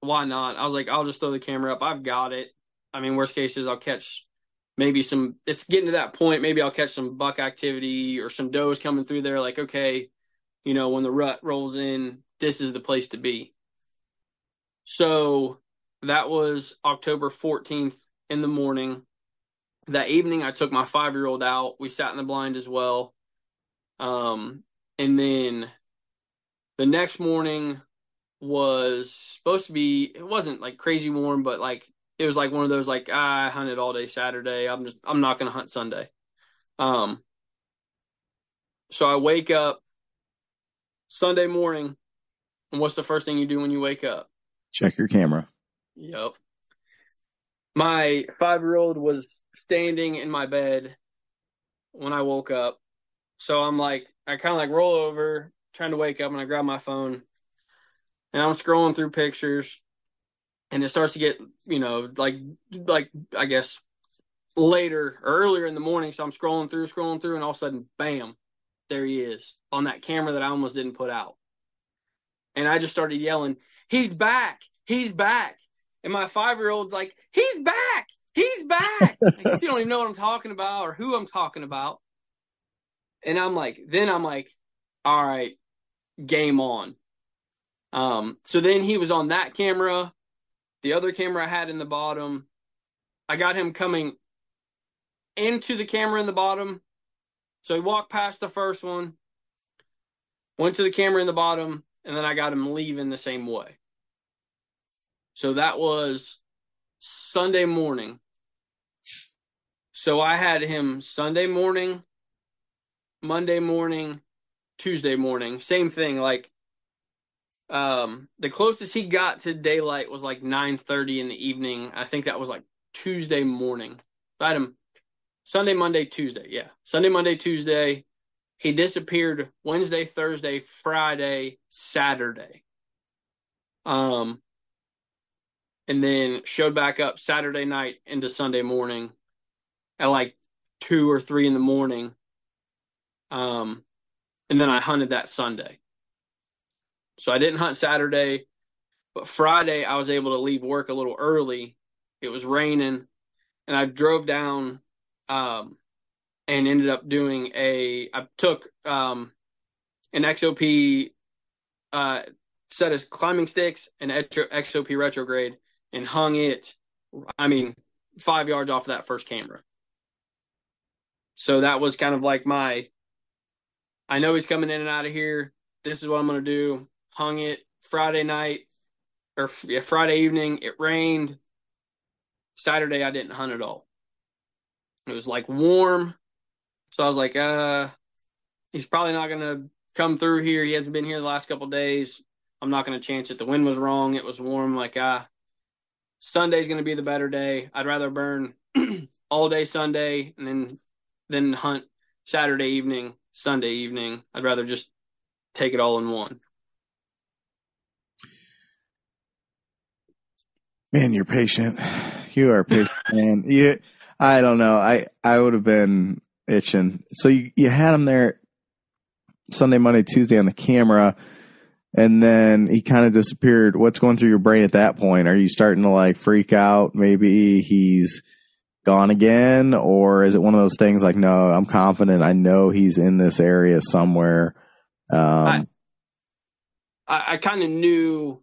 why not? I was like, I'll just throw the camera up. I've got it. I mean, worst case is I'll catch maybe some. It's getting to that point. Maybe I'll catch some buck activity or some does coming through there. Like, okay, you know, when the rut rolls in, this is the place to be. So that was October 14th in the morning. That evening, I took my five year old out. We sat in the blind as well. Um, and then the next morning was supposed to be, it wasn't like crazy warm, but like it was like one of those like ah, I hunted all day Saturday. I'm just I'm not gonna hunt Sunday. Um so I wake up Sunday morning, and what's the first thing you do when you wake up? Check your camera. Yep. My five year old was standing in my bed when I woke up. So I'm like, I kind of like roll over, trying to wake up, and I grab my phone and I'm scrolling through pictures and it starts to get, you know, like, like, I guess later or earlier in the morning. So I'm scrolling through, scrolling through, and all of a sudden, bam, there he is on that camera that I almost didn't put out. And I just started yelling, he's back, he's back. And my five year old's like, he's back, he's back. Guess you don't even know what I'm talking about or who I'm talking about. And I'm like, then I'm like, all right, game on. Um, so then he was on that camera, the other camera I had in the bottom. I got him coming into the camera in the bottom. So he walked past the first one, went to the camera in the bottom, and then I got him leaving the same way. So that was Sunday morning. So I had him Sunday morning, Monday morning, Tuesday morning. Same thing. Like um, the closest he got to daylight was like 9:30 in the evening. I think that was like Tuesday morning. I him Sunday, Monday, Tuesday. Yeah, Sunday, Monday, Tuesday. He disappeared Wednesday, Thursday, Friday, Saturday. Um, and then showed back up Saturday night into Sunday morning at like two or three in the morning. Um, and then I hunted that Sunday. So I didn't hunt Saturday, but Friday I was able to leave work a little early. It was raining, and I drove down um, and ended up doing a. I took um, an XOP uh, set of climbing sticks and XOP retrograde and hung it. I mean, five yards off of that first camera. So that was kind of like my. I know he's coming in and out of here. This is what I'm going to do hung it Friday night or yeah, Friday evening. It rained. Saturday I didn't hunt at all. It was like warm. So I was like, uh, he's probably not going to come through here. He hasn't been here the last couple days. I'm not going to chance it. The wind was wrong. It was warm. Like, ah, uh, Sunday's going to be the better day. I'd rather burn all day Sunday and then then hunt Saturday evening, Sunday evening. I'd rather just take it all in one. Man, you're patient. You are patient, man. You, I don't know. I, I would have been itching. So you, you had him there Sunday, Monday, Tuesday on the camera, and then he kind of disappeared. What's going through your brain at that point? Are you starting to like freak out? Maybe he's gone again, or is it one of those things like, no, I'm confident. I know he's in this area somewhere. Um, I, I kind of knew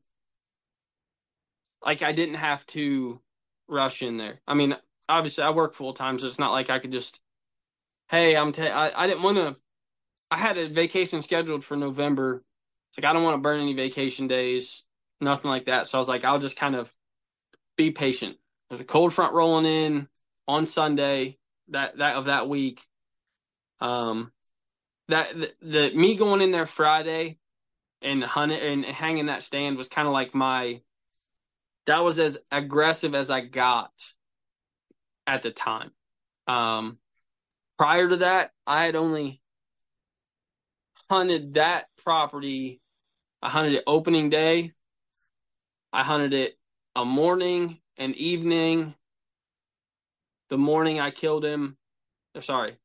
like I didn't have to rush in there. I mean, obviously I work full time, so it's not like I could just, hey, I'm. I I didn't want to. I had a vacation scheduled for November. It's like I don't want to burn any vacation days, nothing like that. So I was like, I'll just kind of be patient. There's a cold front rolling in on Sunday that that of that week. Um, that the, the me going in there Friday and hunting and hanging that stand was kind of like my that was as aggressive as I got at the time. Um, prior to that, I had only hunted that property. I hunted it opening day, I hunted it a morning, an evening. The morning I killed him, or sorry,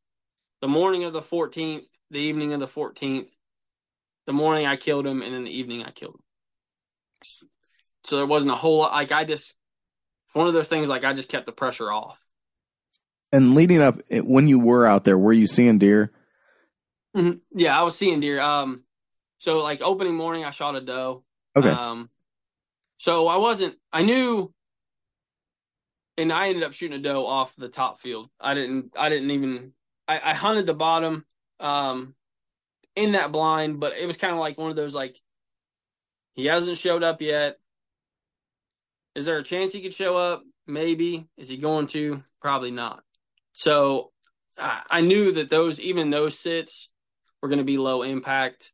the morning of the 14th, the evening of the 14th, the morning I killed him, and then the evening I killed him. So there wasn't a whole lot. Like I just, one of those things. Like I just kept the pressure off. And leading up, when you were out there, were you seeing deer? Mm-hmm. Yeah, I was seeing deer. Um, so like opening morning, I shot a doe. Okay. Um, so I wasn't. I knew, and I ended up shooting a doe off the top field. I didn't. I didn't even. I, I hunted the bottom, um, in that blind, but it was kind of like one of those like, he hasn't showed up yet. Is there a chance he could show up? Maybe. Is he going to? Probably not. So I, I knew that those, even those sits, were going to be low impact.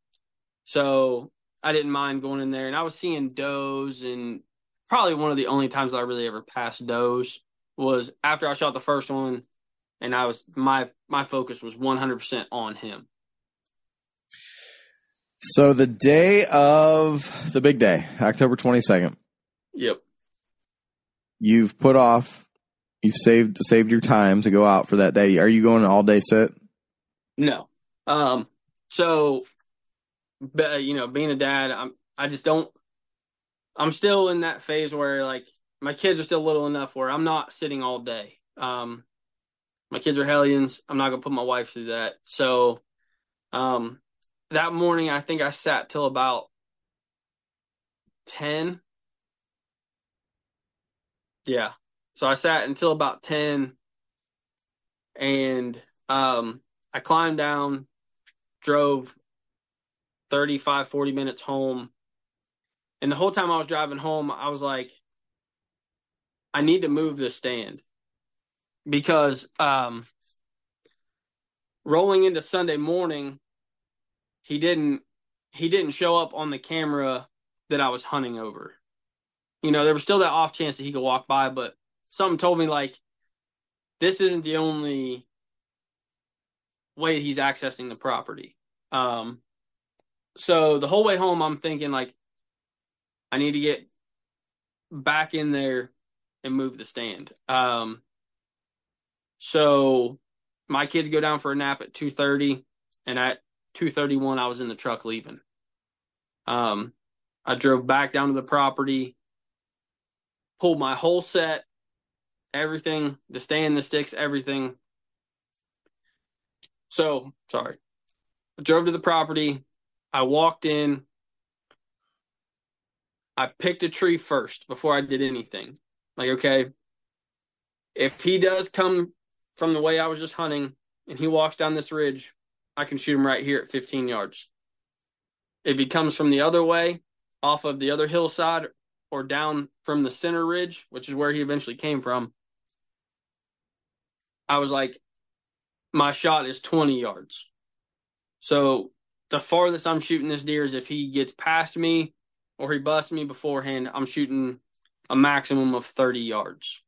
So I didn't mind going in there. And I was seeing does, and probably one of the only times I really ever passed does was after I shot the first one, and I was my my focus was 100% on him. So the day of the big day, October 22nd, Yep. you've put off, you've saved saved your time to go out for that day. Are you going an all day set? No. Um. So, but, you know, being a dad, I'm. I just don't. I'm still in that phase where like my kids are still little enough where I'm not sitting all day. Um, my kids are hellions. I'm not gonna put my wife through that. So, um, that morning I think I sat till about ten. Yeah. So I sat until about ten, and um, I climbed down, drove 35, 40 minutes home. And the whole time I was driving home, I was like, I need to move this stand because um, rolling into Sunday morning, he didn't he didn't show up on the camera that I was hunting over. You know, there was still that off chance that he could walk by, but something told me like this isn't the only way he's accessing the property. Um, so the whole way home, I'm thinking like, I need to get back in there and move the stand. Um, so my kids go down for a nap at two thirty, and at two thirty one, I was in the truck leaving. Um, I drove back down to the property, pulled my whole set, everything, the stand, the sticks, everything. So sorry. I drove to the property. I walked in. I picked a tree first before I did anything. Like, okay, if he does come from the way I was just hunting and he walks down this ridge, I can shoot him right here at 15 yards. If he comes from the other way, off of the other hillside, or down from the center ridge, which is where he eventually came from, I was like, my shot is 20 yards. So the farthest I'm shooting this deer is if he gets past me or he busts me beforehand, I'm shooting a maximum of 30 yards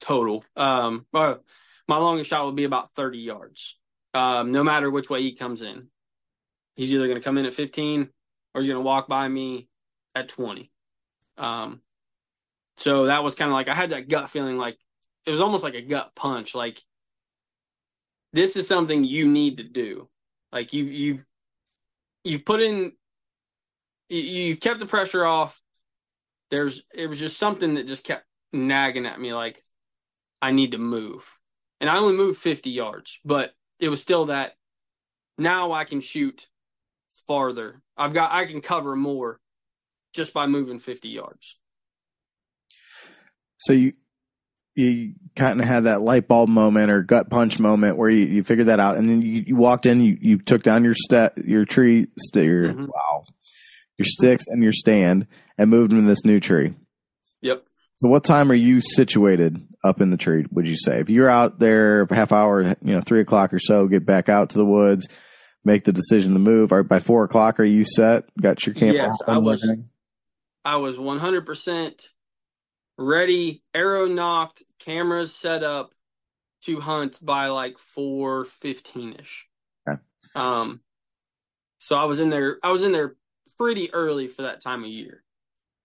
total. Um, my longest shot would be about 30 yards, um, no matter which way he comes in. He's either going to come in at 15 or he's going to walk by me at 20. Um, so that was kind of like I had that gut feeling like it was almost like a gut punch. Like this is something you need to do. Like you you've you've put in you've kept the pressure off. There's it was just something that just kept nagging at me like I need to move. And I only moved 50 yards, but it was still that now I can shoot farther. I've got I can cover more just by moving 50 yards. So you you kind of had that light bulb moment or gut punch moment where you, you figured that out, and then you, you walked in, you, you took down your step, your tree, st- your Mhm. wow, your sticks and your stand, and moved them to this new tree. Yep. So, what time are you situated up in the tree? Would you say if you're out there half hour, you know, three o'clock or so, get back out to the woods, make the decision to move? Or by four o'clock, are you set? Got your camp? Yes, I was. everything? I was 100% ready, arrow nocked, cameras set up to hunt by like 4:15ish. Okay. Um so I was in there I was in there pretty early for that time of year.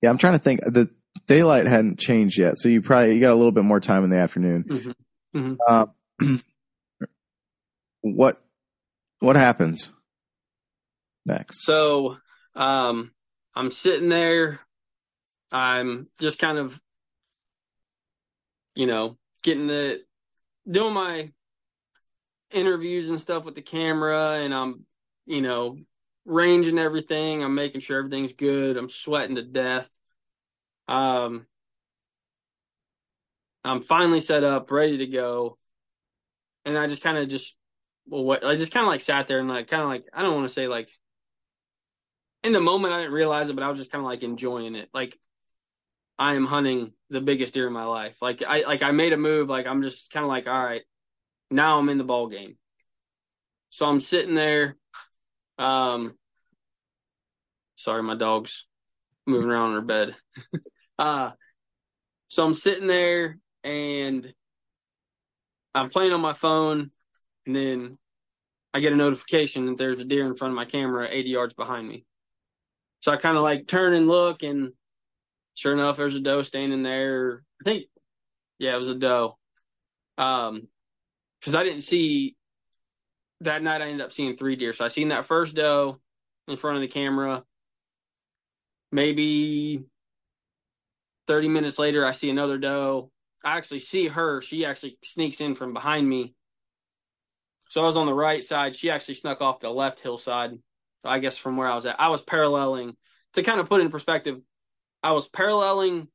Yeah, I'm trying to think. The daylight hadn't changed yet, so you probably you got a little bit more time in the afternoon. Mhm. Mhm. Uh, what what happens next? So, um, I'm sitting there. I'm just kind of, you know, getting the, doing my interviews and stuff with the camera, and I'm, you know, ranging everything. I'm making sure everything's good. I'm sweating to death. Um, I'm finally set up, ready to go, and I just kind of just, well, what I just kind of like sat there and like kind of like I don't want to say like in the moment I didn't realize it, but I was just kind of like enjoying it. Like I am hunting the biggest deer in my life. Like I like I made a move. Like I'm just kind of like, all right, now I'm in the ball game. So I'm sitting there. Um, sorry, my dog's moving around in her bed. uh, so I'm sitting there and I'm playing on my phone, and then I get a notification that there's a deer in front of my camera 80 yards behind me. So I kind of like turn and look, and sure enough, there's a doe standing there. I think, yeah, it was a doe. Um, because I didn't see that night. I ended up seeing three deer. So I seen that first doe in front of the camera. Maybe 30 minutes later, I see another doe. I actually see her. She actually sneaks in from behind me. So I was on the right side. She actually snuck off the left hillside. So I guess from where I was at, I was paralleling to kind of put in perspective. I was paralleling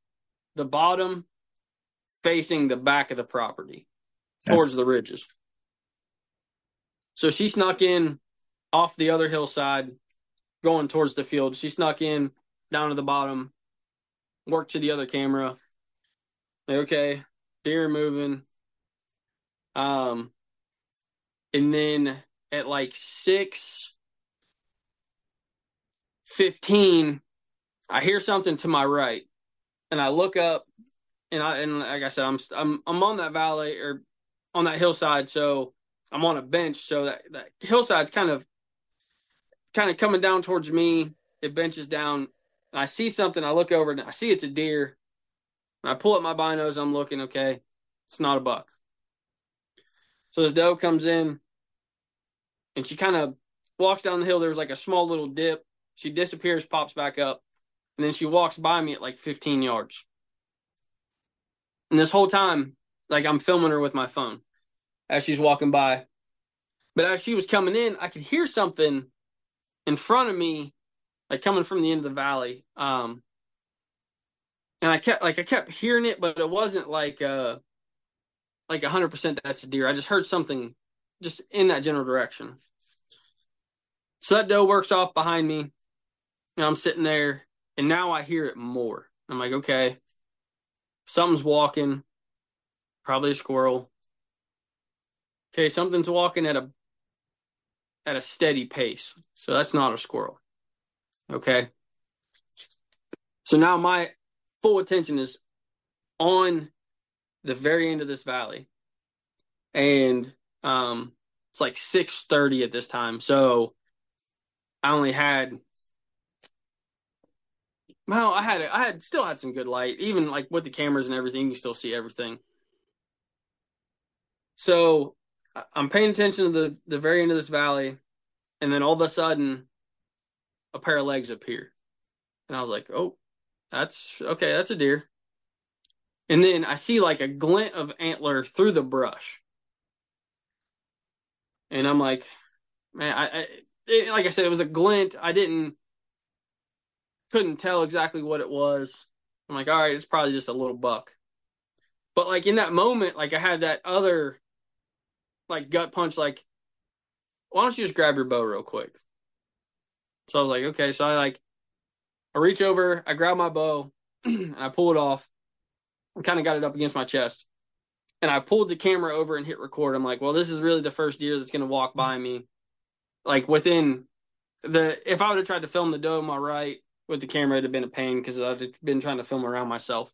the bottom, facing the back of the property towards the ridges. So she snuck in off the other hillside, going towards the field. She snuck in down to the bottom, worked to the other camera. Okay, deer moving. Um, and then at like six fifteen, I hear something to my right, and I look up, and I and like I said, I'm I'm I'm on that valley or on that hillside, so I'm on a bench, so that that hillside's kind of kind of coming down towards me. It benches down, and I see something. I look over, and I see it's a deer. And I pull up my binos. I'm looking. Okay, it's not a buck. So this doe comes in, and she kind of walks down the hill. There's like a small little dip. She disappears, pops back up, and then she walks by me at like 15 yards. And this whole time, like I'm filming her with my phone as she's walking by. But as she was coming in, I could hear something in front of me, like coming from the end of the valley. Um, and I kept like I kept hearing it, but it wasn't like uh like hundred percent that's a deer. I just heard something just in that general direction. So that doe works off behind me. And I'm sitting there, and now I hear it more. I'm like, okay, something's walking, probably a squirrel. Okay, something's walking at a at a steady pace. So that's not a squirrel. Okay. So now my full attention is on the very end of this valley. And um it's like 6:30 at this time. So I only had well, I had I had still had some good light, even like with the cameras and everything. You still see everything. So I'm paying attention to the the very end of this valley, and then all of a sudden, a pair of legs appear, and I was like, "Oh, that's okay. That's a deer." And then I see like a glint of antler through the brush, and I'm like, "Man, I, I it, like I said, it was a glint. I didn't." couldn't tell exactly what it was. I'm like, all right, it's probably just a little buck. But like in that moment, like I had that other like gut punch, like, why don't you just grab your bow real quick? So I was like, okay. So I like I reach over, I grab my bow, and I pull it off. I kind of got it up against my chest. And I pulled the camera over and hit record. I'm like, well, this is really the first deer that's gonna walk by me. Like within the if I would have tried to film the doe on my right with the camera, it'd have been a pain because I've been trying to film around myself.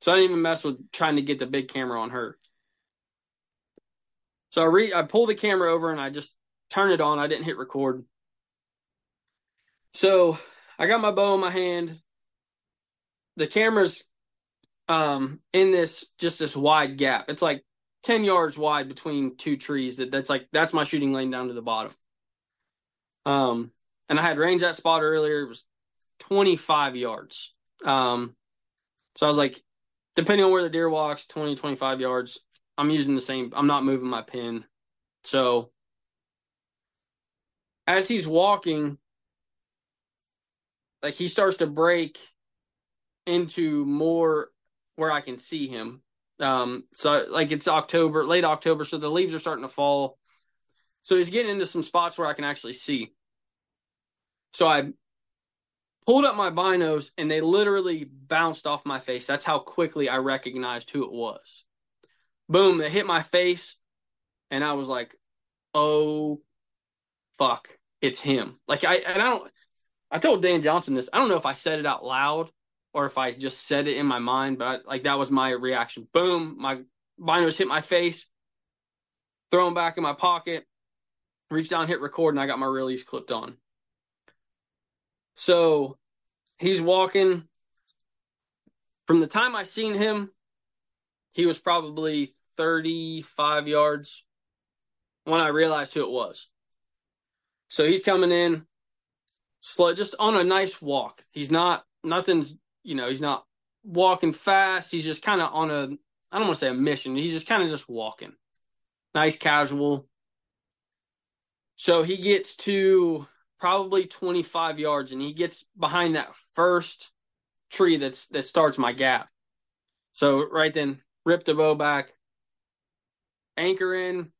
So I didn't even mess with trying to get the big camera on her. So I re I pull the camera over and I just turn it on. I didn't hit record. So I got my bow in my hand. the camera's um in this just this wide gap. It's like 10 yards wide between two trees. That that's like that's my shooting lane down to the bottom. Um and I had range that spot earlier. It was 25 yards. Um so I was like depending on where the deer walks, 20 25 yards. I'm using the same I'm not moving my pen. So as he's walking like he starts to break into more where I can see him. Um, so like it's October, late October, so the leaves are starting to fall. So he's getting into some spots where I can actually see. So I pulled up my binos and they literally bounced off my face. That's how quickly I recognized who it was. Boom, they hit my face and I was like, "Oh fuck, it's him." Like I and I don't I told Dan Johnson this. I don't know if I said it out loud or if I just said it in my mind, but I, like that was my reaction. Boom, my binos hit my face, throw back in my pocket, reach down, hit record, and I got my release clipped on. So he's walking. From the time I seen him, he was probably 35 yards when I realized who it was. So he's coming in slow, just on a nice walk. He's not, nothing's, you know, he's not walking fast. He's just kind of on a, I don't want to say a mission. He's just kind of just walking. Nice casual. So he gets to probably 25 yards and he gets behind that first tree that's that starts my gap. So right then, rip the bow back, anchor in,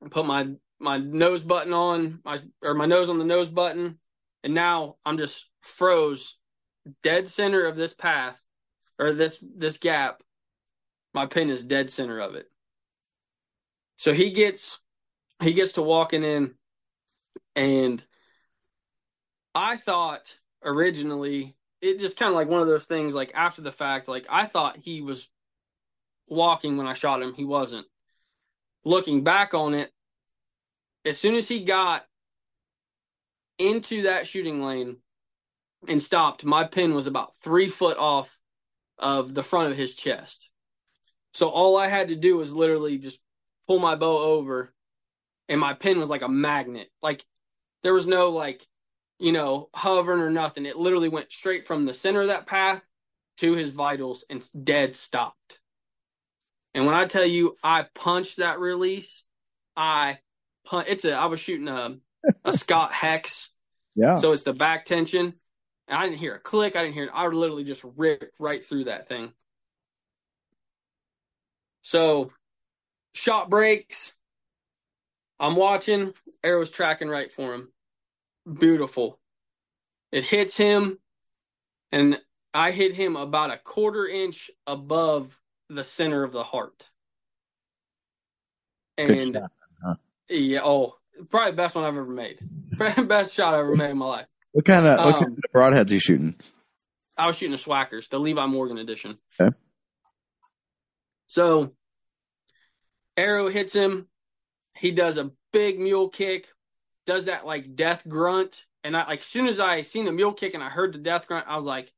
and put my my nose button on my or my nose on the nose button, and now I'm just froze dead center of this path or this this gap. My pin is dead center of it. So he gets he gets to walking in and I thought originally it just kind of like one of those things like after the fact like I thought he was walking when I shot him he wasn't looking back on it as soon as he got into that shooting lane and stopped my pin was about 3 foot off of the front of his chest so all I had to do was literally just pull my bow over and my pin was like a magnet like there was no like you know, hovering or nothing. It literally went straight from the center of that path to his vitals and dead stopped. And when I tell you I punched that release, I punch it's a I was shooting a a Scott Hex. Yeah. So it's the back tension. And I didn't hear a click. I didn't hear I literally just ripped right through that thing. So shot breaks. I'm watching. Arrow's tracking right for him beautiful. It hits him, and I hit him about a quarter inch above the center of the heart. And shot, huh? yeah, oh, probably the best one I've ever made. best shot I ever made in my life. What kind of what Um, kind of broadheads you shooting? I was shooting a Swhackers, the Levi Morgan edition. Okay. So, arrow hits him. He does a big mule kick, does that like death grunt, and I like as soon as I seen the mule kick and I heard the death grunt, I was like,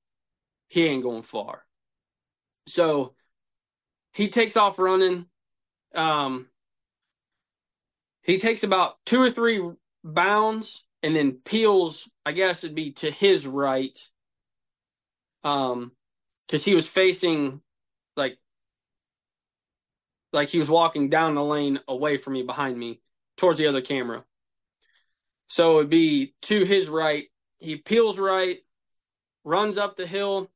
he ain't going far. So, he takes off running. Um, he takes about two or three bounds and then peels. I guess it'd be to his right um because he was facing like like he was walking down the lane away from me behind me towards the other camera so it'd be to his right he peels right runs up the hill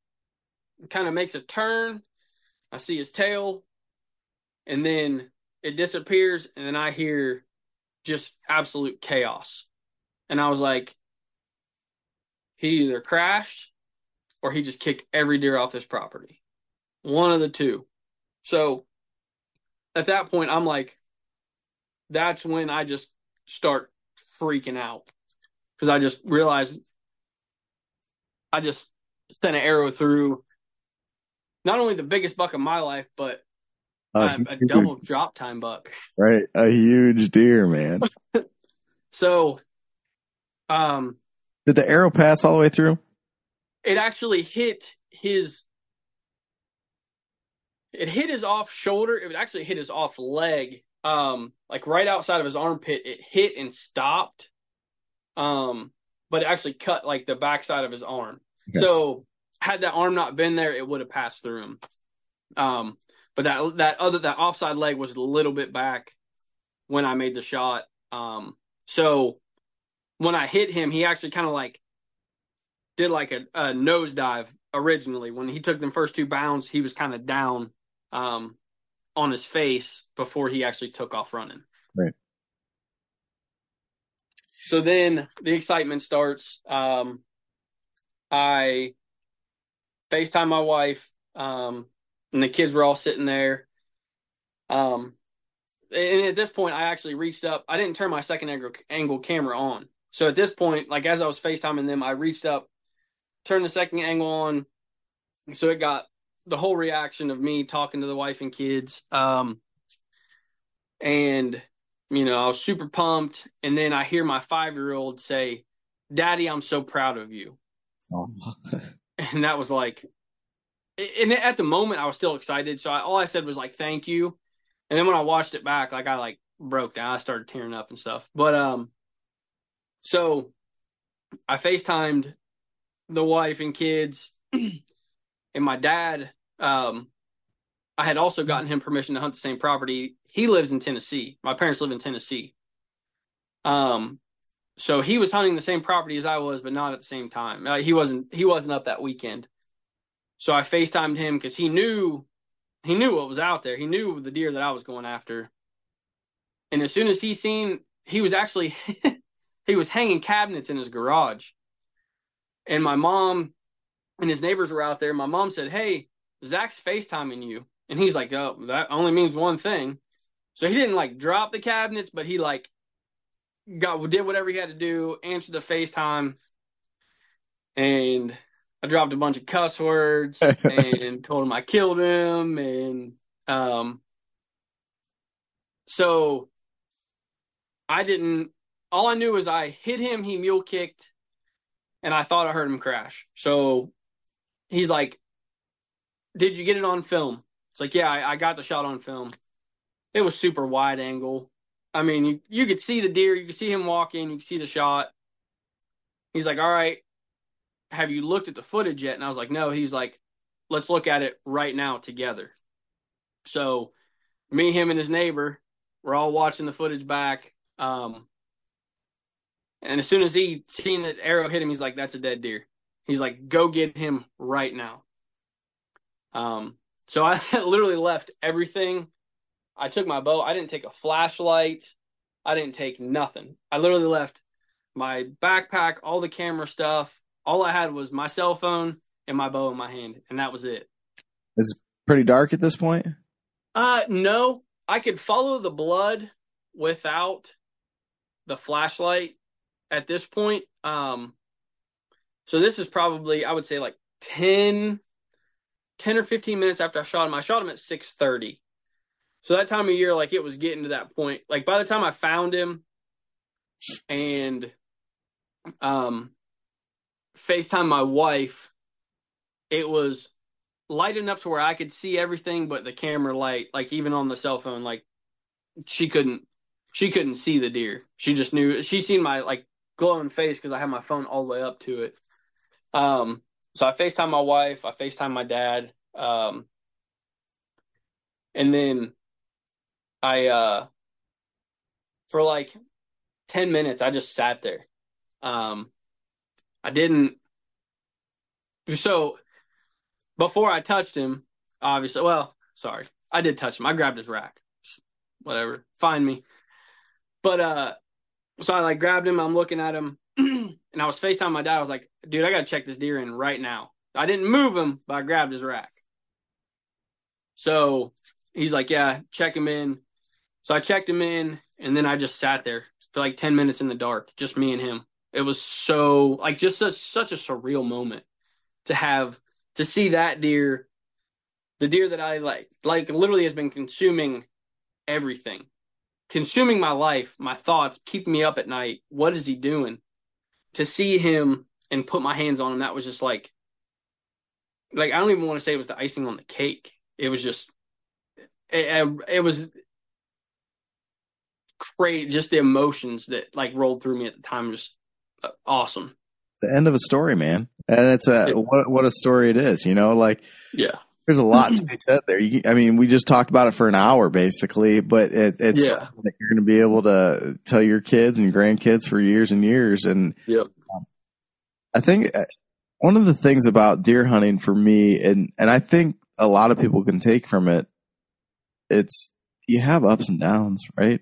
kind of makes a turn i see his tail and then it disappears and then i hear just absolute chaos and i was like he either crashed or he just kicked every deer off this property. One of the two. So at that point, I'm like, that's when I just start freaking out because I just realized I just sent an arrow through not only the biggest buck of my life, but A a, huge- double drop tine buck. right, a huge deer, man. So, um, Did the arrow pass all the way through? it actually hit his it hit his off shoulder. It actually hit his off leg. Um, like right outside of his armpit, it hit and stopped. Um, but it actually cut like the backside of his arm. Okay. So had that arm not been there, it would have passed through him. Um, but that that other that offside leg was a little bit back when I made the shot. Um, so when I hit him, he actually kind of like did like a, a nosedive originally. When he took them first two bounds, he was kind of down um, on his face before he actually took off running. Right. So then the excitement starts. Um, I FaceTime my wife, um, and the kids were all sitting there. Um, and at this point, I actually reached up. I didn't turn my second angle, angle camera on. So at this point, like as I was FaceTiming them, I reached up, turned the second angle on. So it got the whole reaction of me talking to the wife and kids. Um, and, you know, I was super pumped. And then I hear my five year old say, Daddy, I'm so proud of you. Oh. And that was like, and at the moment, I was still excited. So I, all I said was like, thank you. And then when I watched it back, like I like broke down. I started tearing up and stuff. But, um, so I FaceTimed the wife and kids and my dad. Um, I had also gotten him permission to hunt the same property. He lives in Tennessee. My parents live in Tennessee. Um, so he was hunting the same property as I was, but not at the same time. Uh, he wasn't. He wasn't up that weekend. So I FaceTimed him because he knew he knew what was out there. He knew the deer that I was going after. And as soon as he seen, he was actually he was hanging cabinets in his garage. And my mom and his neighbors were out there. My mom said, Hey, Zach's FaceTiming you. And he's like, Oh, that only means one thing. So he didn't like drop the cabinets, but he like got did whatever he had to do, answered the FaceTime, and I dropped a bunch of cuss words and told him I killed him and um so I didn't all I knew was I hit him, he mule kicked, and I thought I heard him crash. So he's like, Did you get it on film? It's like, Yeah, I, I got the shot on film. It was super wide angle. I mean, you, you could see the deer, you could see him walking, you could see the shot. He's like, All right, have you looked at the footage yet? And I was like, No. He's like, Let's look at it right now together. So me, him, and his neighbor, we're all watching the footage back. Um, and as soon as he seen that arrow hit him, he's like, "That's a dead deer." He's like, "Go get him right now." Um, so I literally left everything. I took my bow. I didn't take a flashlight. I didn't take nothing. I literally left my backpack, all the camera stuff. All I had was my cell phone and my bow in my hand, and that was it. It's pretty dark at this point. Uh, no, I could follow the blood without the flashlight at this point. Um, so this is probably, I would say like 10, 10 or 15 minutes after I shot him. I shot him at 630. So that time of year, like it was getting to that point. Like by the time I found him and, um, FaceTime my wife, it was light enough to where I could see everything but the camera light, like even on the cell phone, like she couldn't she couldn't see the deer. She just knew she seen my like glowing face because I had my phone all the way up to it. Um so I FaceTime my wife, I FaceTime my dad. Um and then I uh for like ten minutes I just sat there. Um I didn't so before I touched him, obviously, well, sorry, I did touch him. I grabbed his rack. Whatever, find me. But uh, so I like grabbed him. I'm looking at him, and I was Facetime my dad. I was like, "Dude, I gotta check this deer in right now." I didn't move him, but I grabbed his rack. So he's like, "Yeah, check him in." So I checked him in, and then I just sat there for like ten minutes in the dark, just me and him. It was so like just a, such a surreal moment to have to see that deer, the deer that I like, like literally has been consuming everything, consuming my life, my thoughts, keeping me up at night. What is he doing? To see him and put my hands on him, that was just like, like I don't even want to say it was the icing on the cake. It was just it, it was great. Just the emotions that like rolled through me at the time was uh, awesome. the end of a story, man. And it's a what what a story it is, you know, like Yeah, there's a lot to be said there. You, I mean, we just talked about it for an hour basically, but it, it's Yeah. that you're going to be able to tell your kids and grandkids for years and years. And Yep. um, I think uh, one of the things about deer hunting for me, and and I think a lot of people can take from it, it's you have ups and downs, right?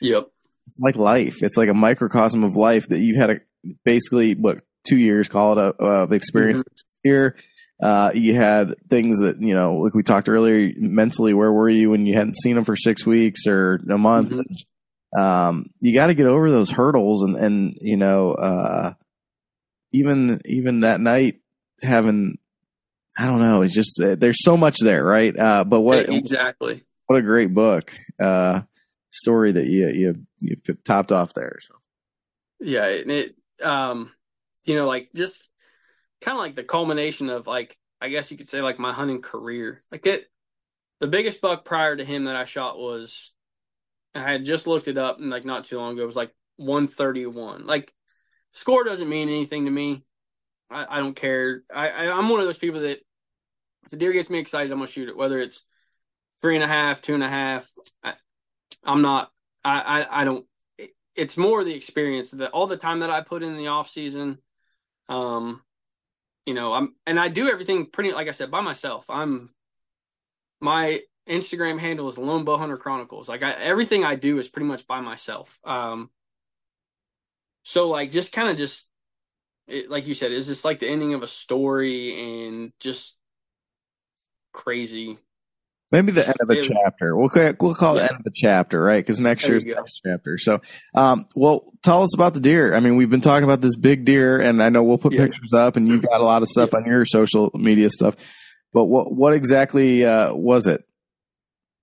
Yep, it's like life. It's like a microcosm of life that you've had a basically what two years call it a, of experience here. Uh, you had things that you know, like we talked earlier, mentally. Where were you when you hadn't seen them for six weeks or a month? Um, you got to get over those hurdles, and and you know, uh, even even that night having, I don't know, it's just uh, there's so much there, right? Uh, but what exactly. what a great book uh story that you you you topped off there so Yeah, and it um you know like just kind of like the culmination of like I guess you could say like my hunting career. Like it the biggest buck prior to him that I shot was I had just looked it up and like not too long ago it was like 131. Like score doesn't mean anything to me. I, I don't care. I, I I'm one of those people that if the deer gets me excited, I'm gonna shoot it. Whether it's three and a half, two and a half, I, I'm not. I, I I don't it- it's more the experience that all the time that I put in the off season. Um, you know, I'm and I do everything pretty like I said by myself. I'm my Instagram handle is Lone Bow Hunter Chronicles. Like I, everything I do is pretty much by myself. Um, so like just kind of just it, like you said, is this like the ending of a story and just crazy? Maybe the end of a chapter we'll call, we'll call it Yeah. the end of a chapter right because next There year's the next chapter so um well tell us about the deer i mean we've been talking about this big deer and i know we'll put Yeah. pictures up and you've got a lot of stuff on your social media stuff but what what exactly uh was it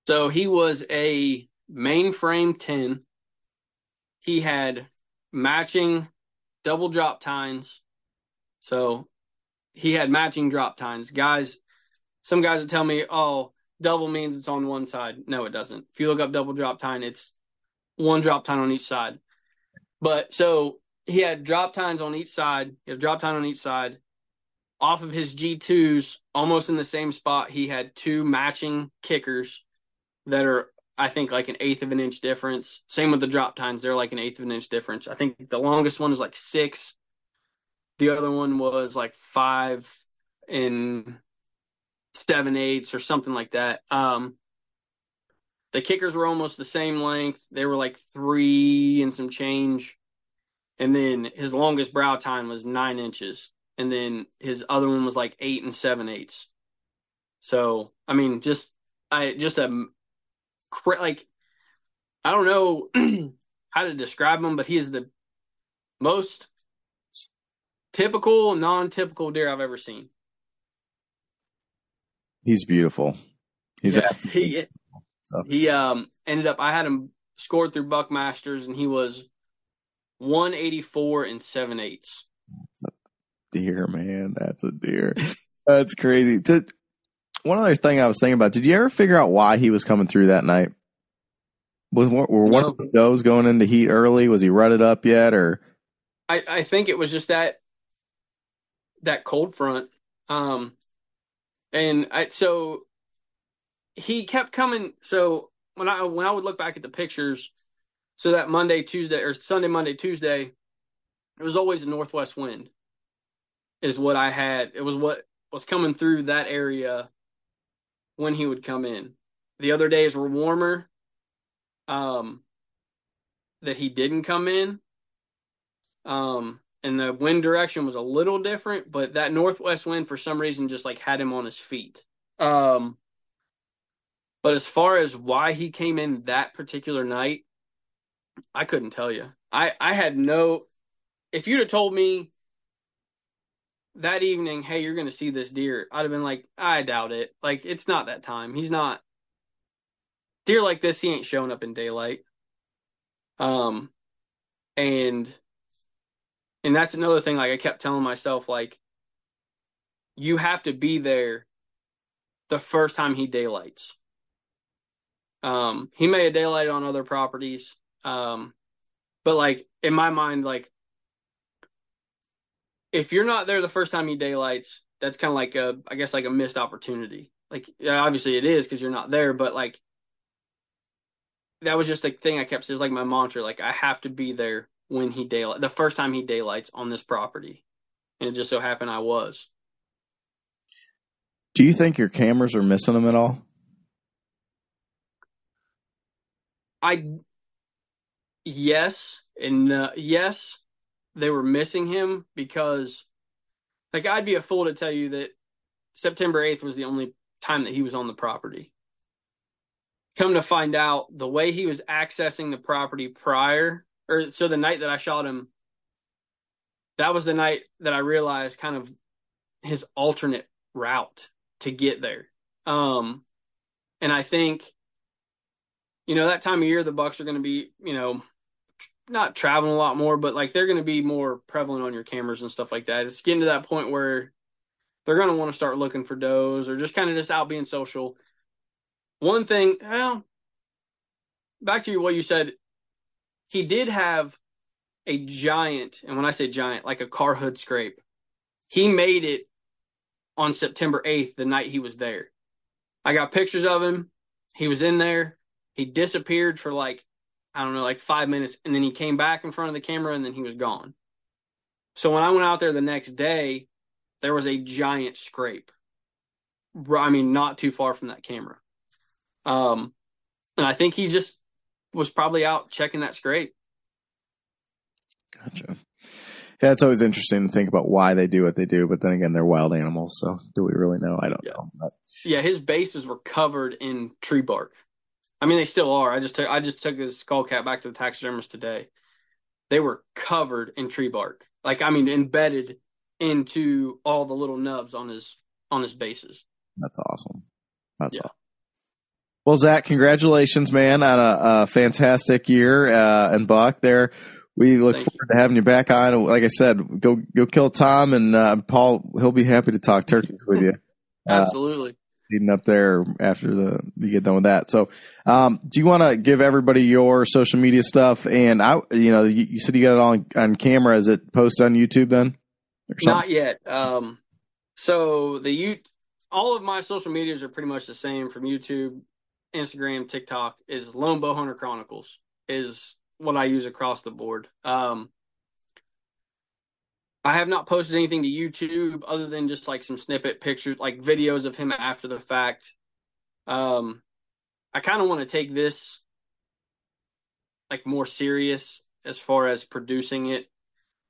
So he was a mainframe 10. He had matching double drop tines. So he had matching drop tines. Guys, some guys would tell me, oh, double means it's on one side. No, it doesn't. If you look up double drop tine, it's one drop tine on each side. But so he had drop tines on each side. He had drop tine on each side. Off of his G2s, almost in the same spot, he had two matching kickers that are I think like an eighth of an inch difference. Same with the drop tines, they're like an eighth of an inch difference. I think the longest one is like six. The other one was like five and seven eighths or something like that. Um the kickers were almost the same length. They were like three and some change. And then his longest brow tine was nine inches. And then his other one was like eight and seven eighths. So I mean, just I just a like I don't know how to describe him, but he is the most typical, non-typical deer I've ever seen. He's beautiful he's Yeah, absolutely he So- he um ended up I had him scored through Buckmasters and he was 184 and 7 eighths. deer, man. That's a deer. That's crazy. Did, one other thing I was thinking about, did you ever figure out why he was coming through that night? Was were one No. of the does going into heat early? Was he rutted up yet, or I, I think it was just that that cold front. Um and I so he kept coming so when I when I would look back at the pictures, so that Monday, Tuesday or Sunday, Monday, Tuesday, it was always a northwest wind. Is what I had. It was what was coming through that area when he would come in. The other days were warmer. Um that he didn't come in. Um, and the wind direction was a little different, but that northwest wind for some reason just like had him on his feet. Um, but as far as why he came in that particular night, I couldn't tell you. I I had no. If you'd have told me that evening, hey, you're going to see this deer, I'd have been like, I doubt it. Like it's not that time. He's not. Deer like this, he ain't showing up in daylight. Um, and and that's another thing like i kept telling myself like you have to be there the first time he daylights. Um, he may have daylighted on other properties, um, but like in my mind, like if you're not there the first time he daylights, that's kind of like a, I guess, like a missed opportunity. Like, obviously it is because you're not there, but like that was just a thing I kept saying. It was like my mantra. Like I have to be there when he daylight, the first time he daylights on this property, and it just so happened I was. Do you think your cameras are missing them at all? I yes and uh, yes, they were missing him because, like, I'd be a fool to tell you that September eighth was the only time that he was on the property. Come to find out, the way he was accessing the property prior, or so the night that I shot him, that was the night that I realized kind of his alternate route to get there. Um, and I think, you know, that time of year the Bucks are going to be, you know, not traveling a lot more, but like they're going to be more prevalent on your cameras and stuff like that. It's getting to that point where they're going to want to start looking for does or just kind of just out being social. One thing, well, back to what you said, he did have a giant, and when I say giant, like a car hood scrape. He made it on September 8th, the night he was there. I got pictures of him. He was in there. He disappeared for like, I don't know, like five minutes. And then he came back in front of the camera and then he was gone. So when I went out there the next day, there was a giant scrape. I mean, not too far from that camera. Um, and I think he just was probably out checking that scrape. Gotcha. Yeah, it's always interesting to think about why they do what they do, but then again, they're wild animals. So, do we really know? I don't Yeah. know. But Yeah, his bases were covered in tree bark. I mean, they still are. I just took I just took his skull cap back to the taxidermist today. They were covered in tree bark, like I mean, embedded into all the little nubs on his on his bases. that's awesome. That's Yeah. awesome. Well, Zach, congratulations, man, on a, a fantastic year uh, and Buck. There, we look Thank forward to having you back on. Like I said, go go kill Tom and uh, Paul. He'll be happy to talk turkeys with you. Uh, Absolutely. leading up there after the you get done with that. So, um, do you want to give everybody your social media stuff? And I, you know, you, you said you got it on on camera. Is it posted on YouTube then? Not yet. Um, so the you all of my social medias are pretty much the same from YouTube, Instagram, TikTok. Is Lone Bow Hunter Chronicles is what I use across the board. Um, I have not posted anything to YouTube other than just like some snippet pictures, like videos of him after the fact. Um, I kind of want to take this like more serious as far as producing it.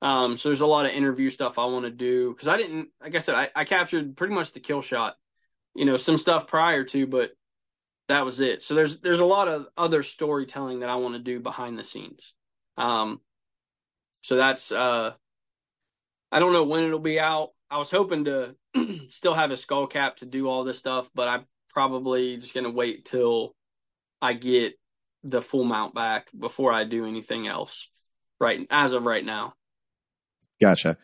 Um, so there's a lot of interview stuff I want to do because I didn't, like I said, I, I captured pretty much the kill shot, you know, some stuff prior to, but that was it. So there's there's a lot of other storytelling that I want to do behind the scenes. Um, so that's uh, I don't know when it'll be out. I was hoping to still have a skull cap to do all this stuff, but I'm probably just gonna wait till I get the full mount back before I do anything else. Right as of right now. Gotcha.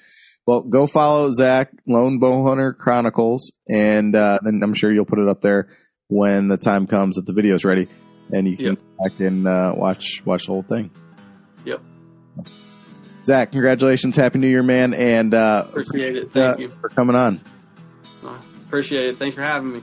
Well, go follow Zach Lone Bow Hunter Chronicles, and uh, then I'm sure you'll put it up there when the time comes that the video is ready, and you can Yep. back and uh, watch watch the whole thing. Yep. Zach, congratulations, Happy New Year, man, and uh, Appreciate it. Thank uh, you. for coming on. Appreciate it. Thanks for having me.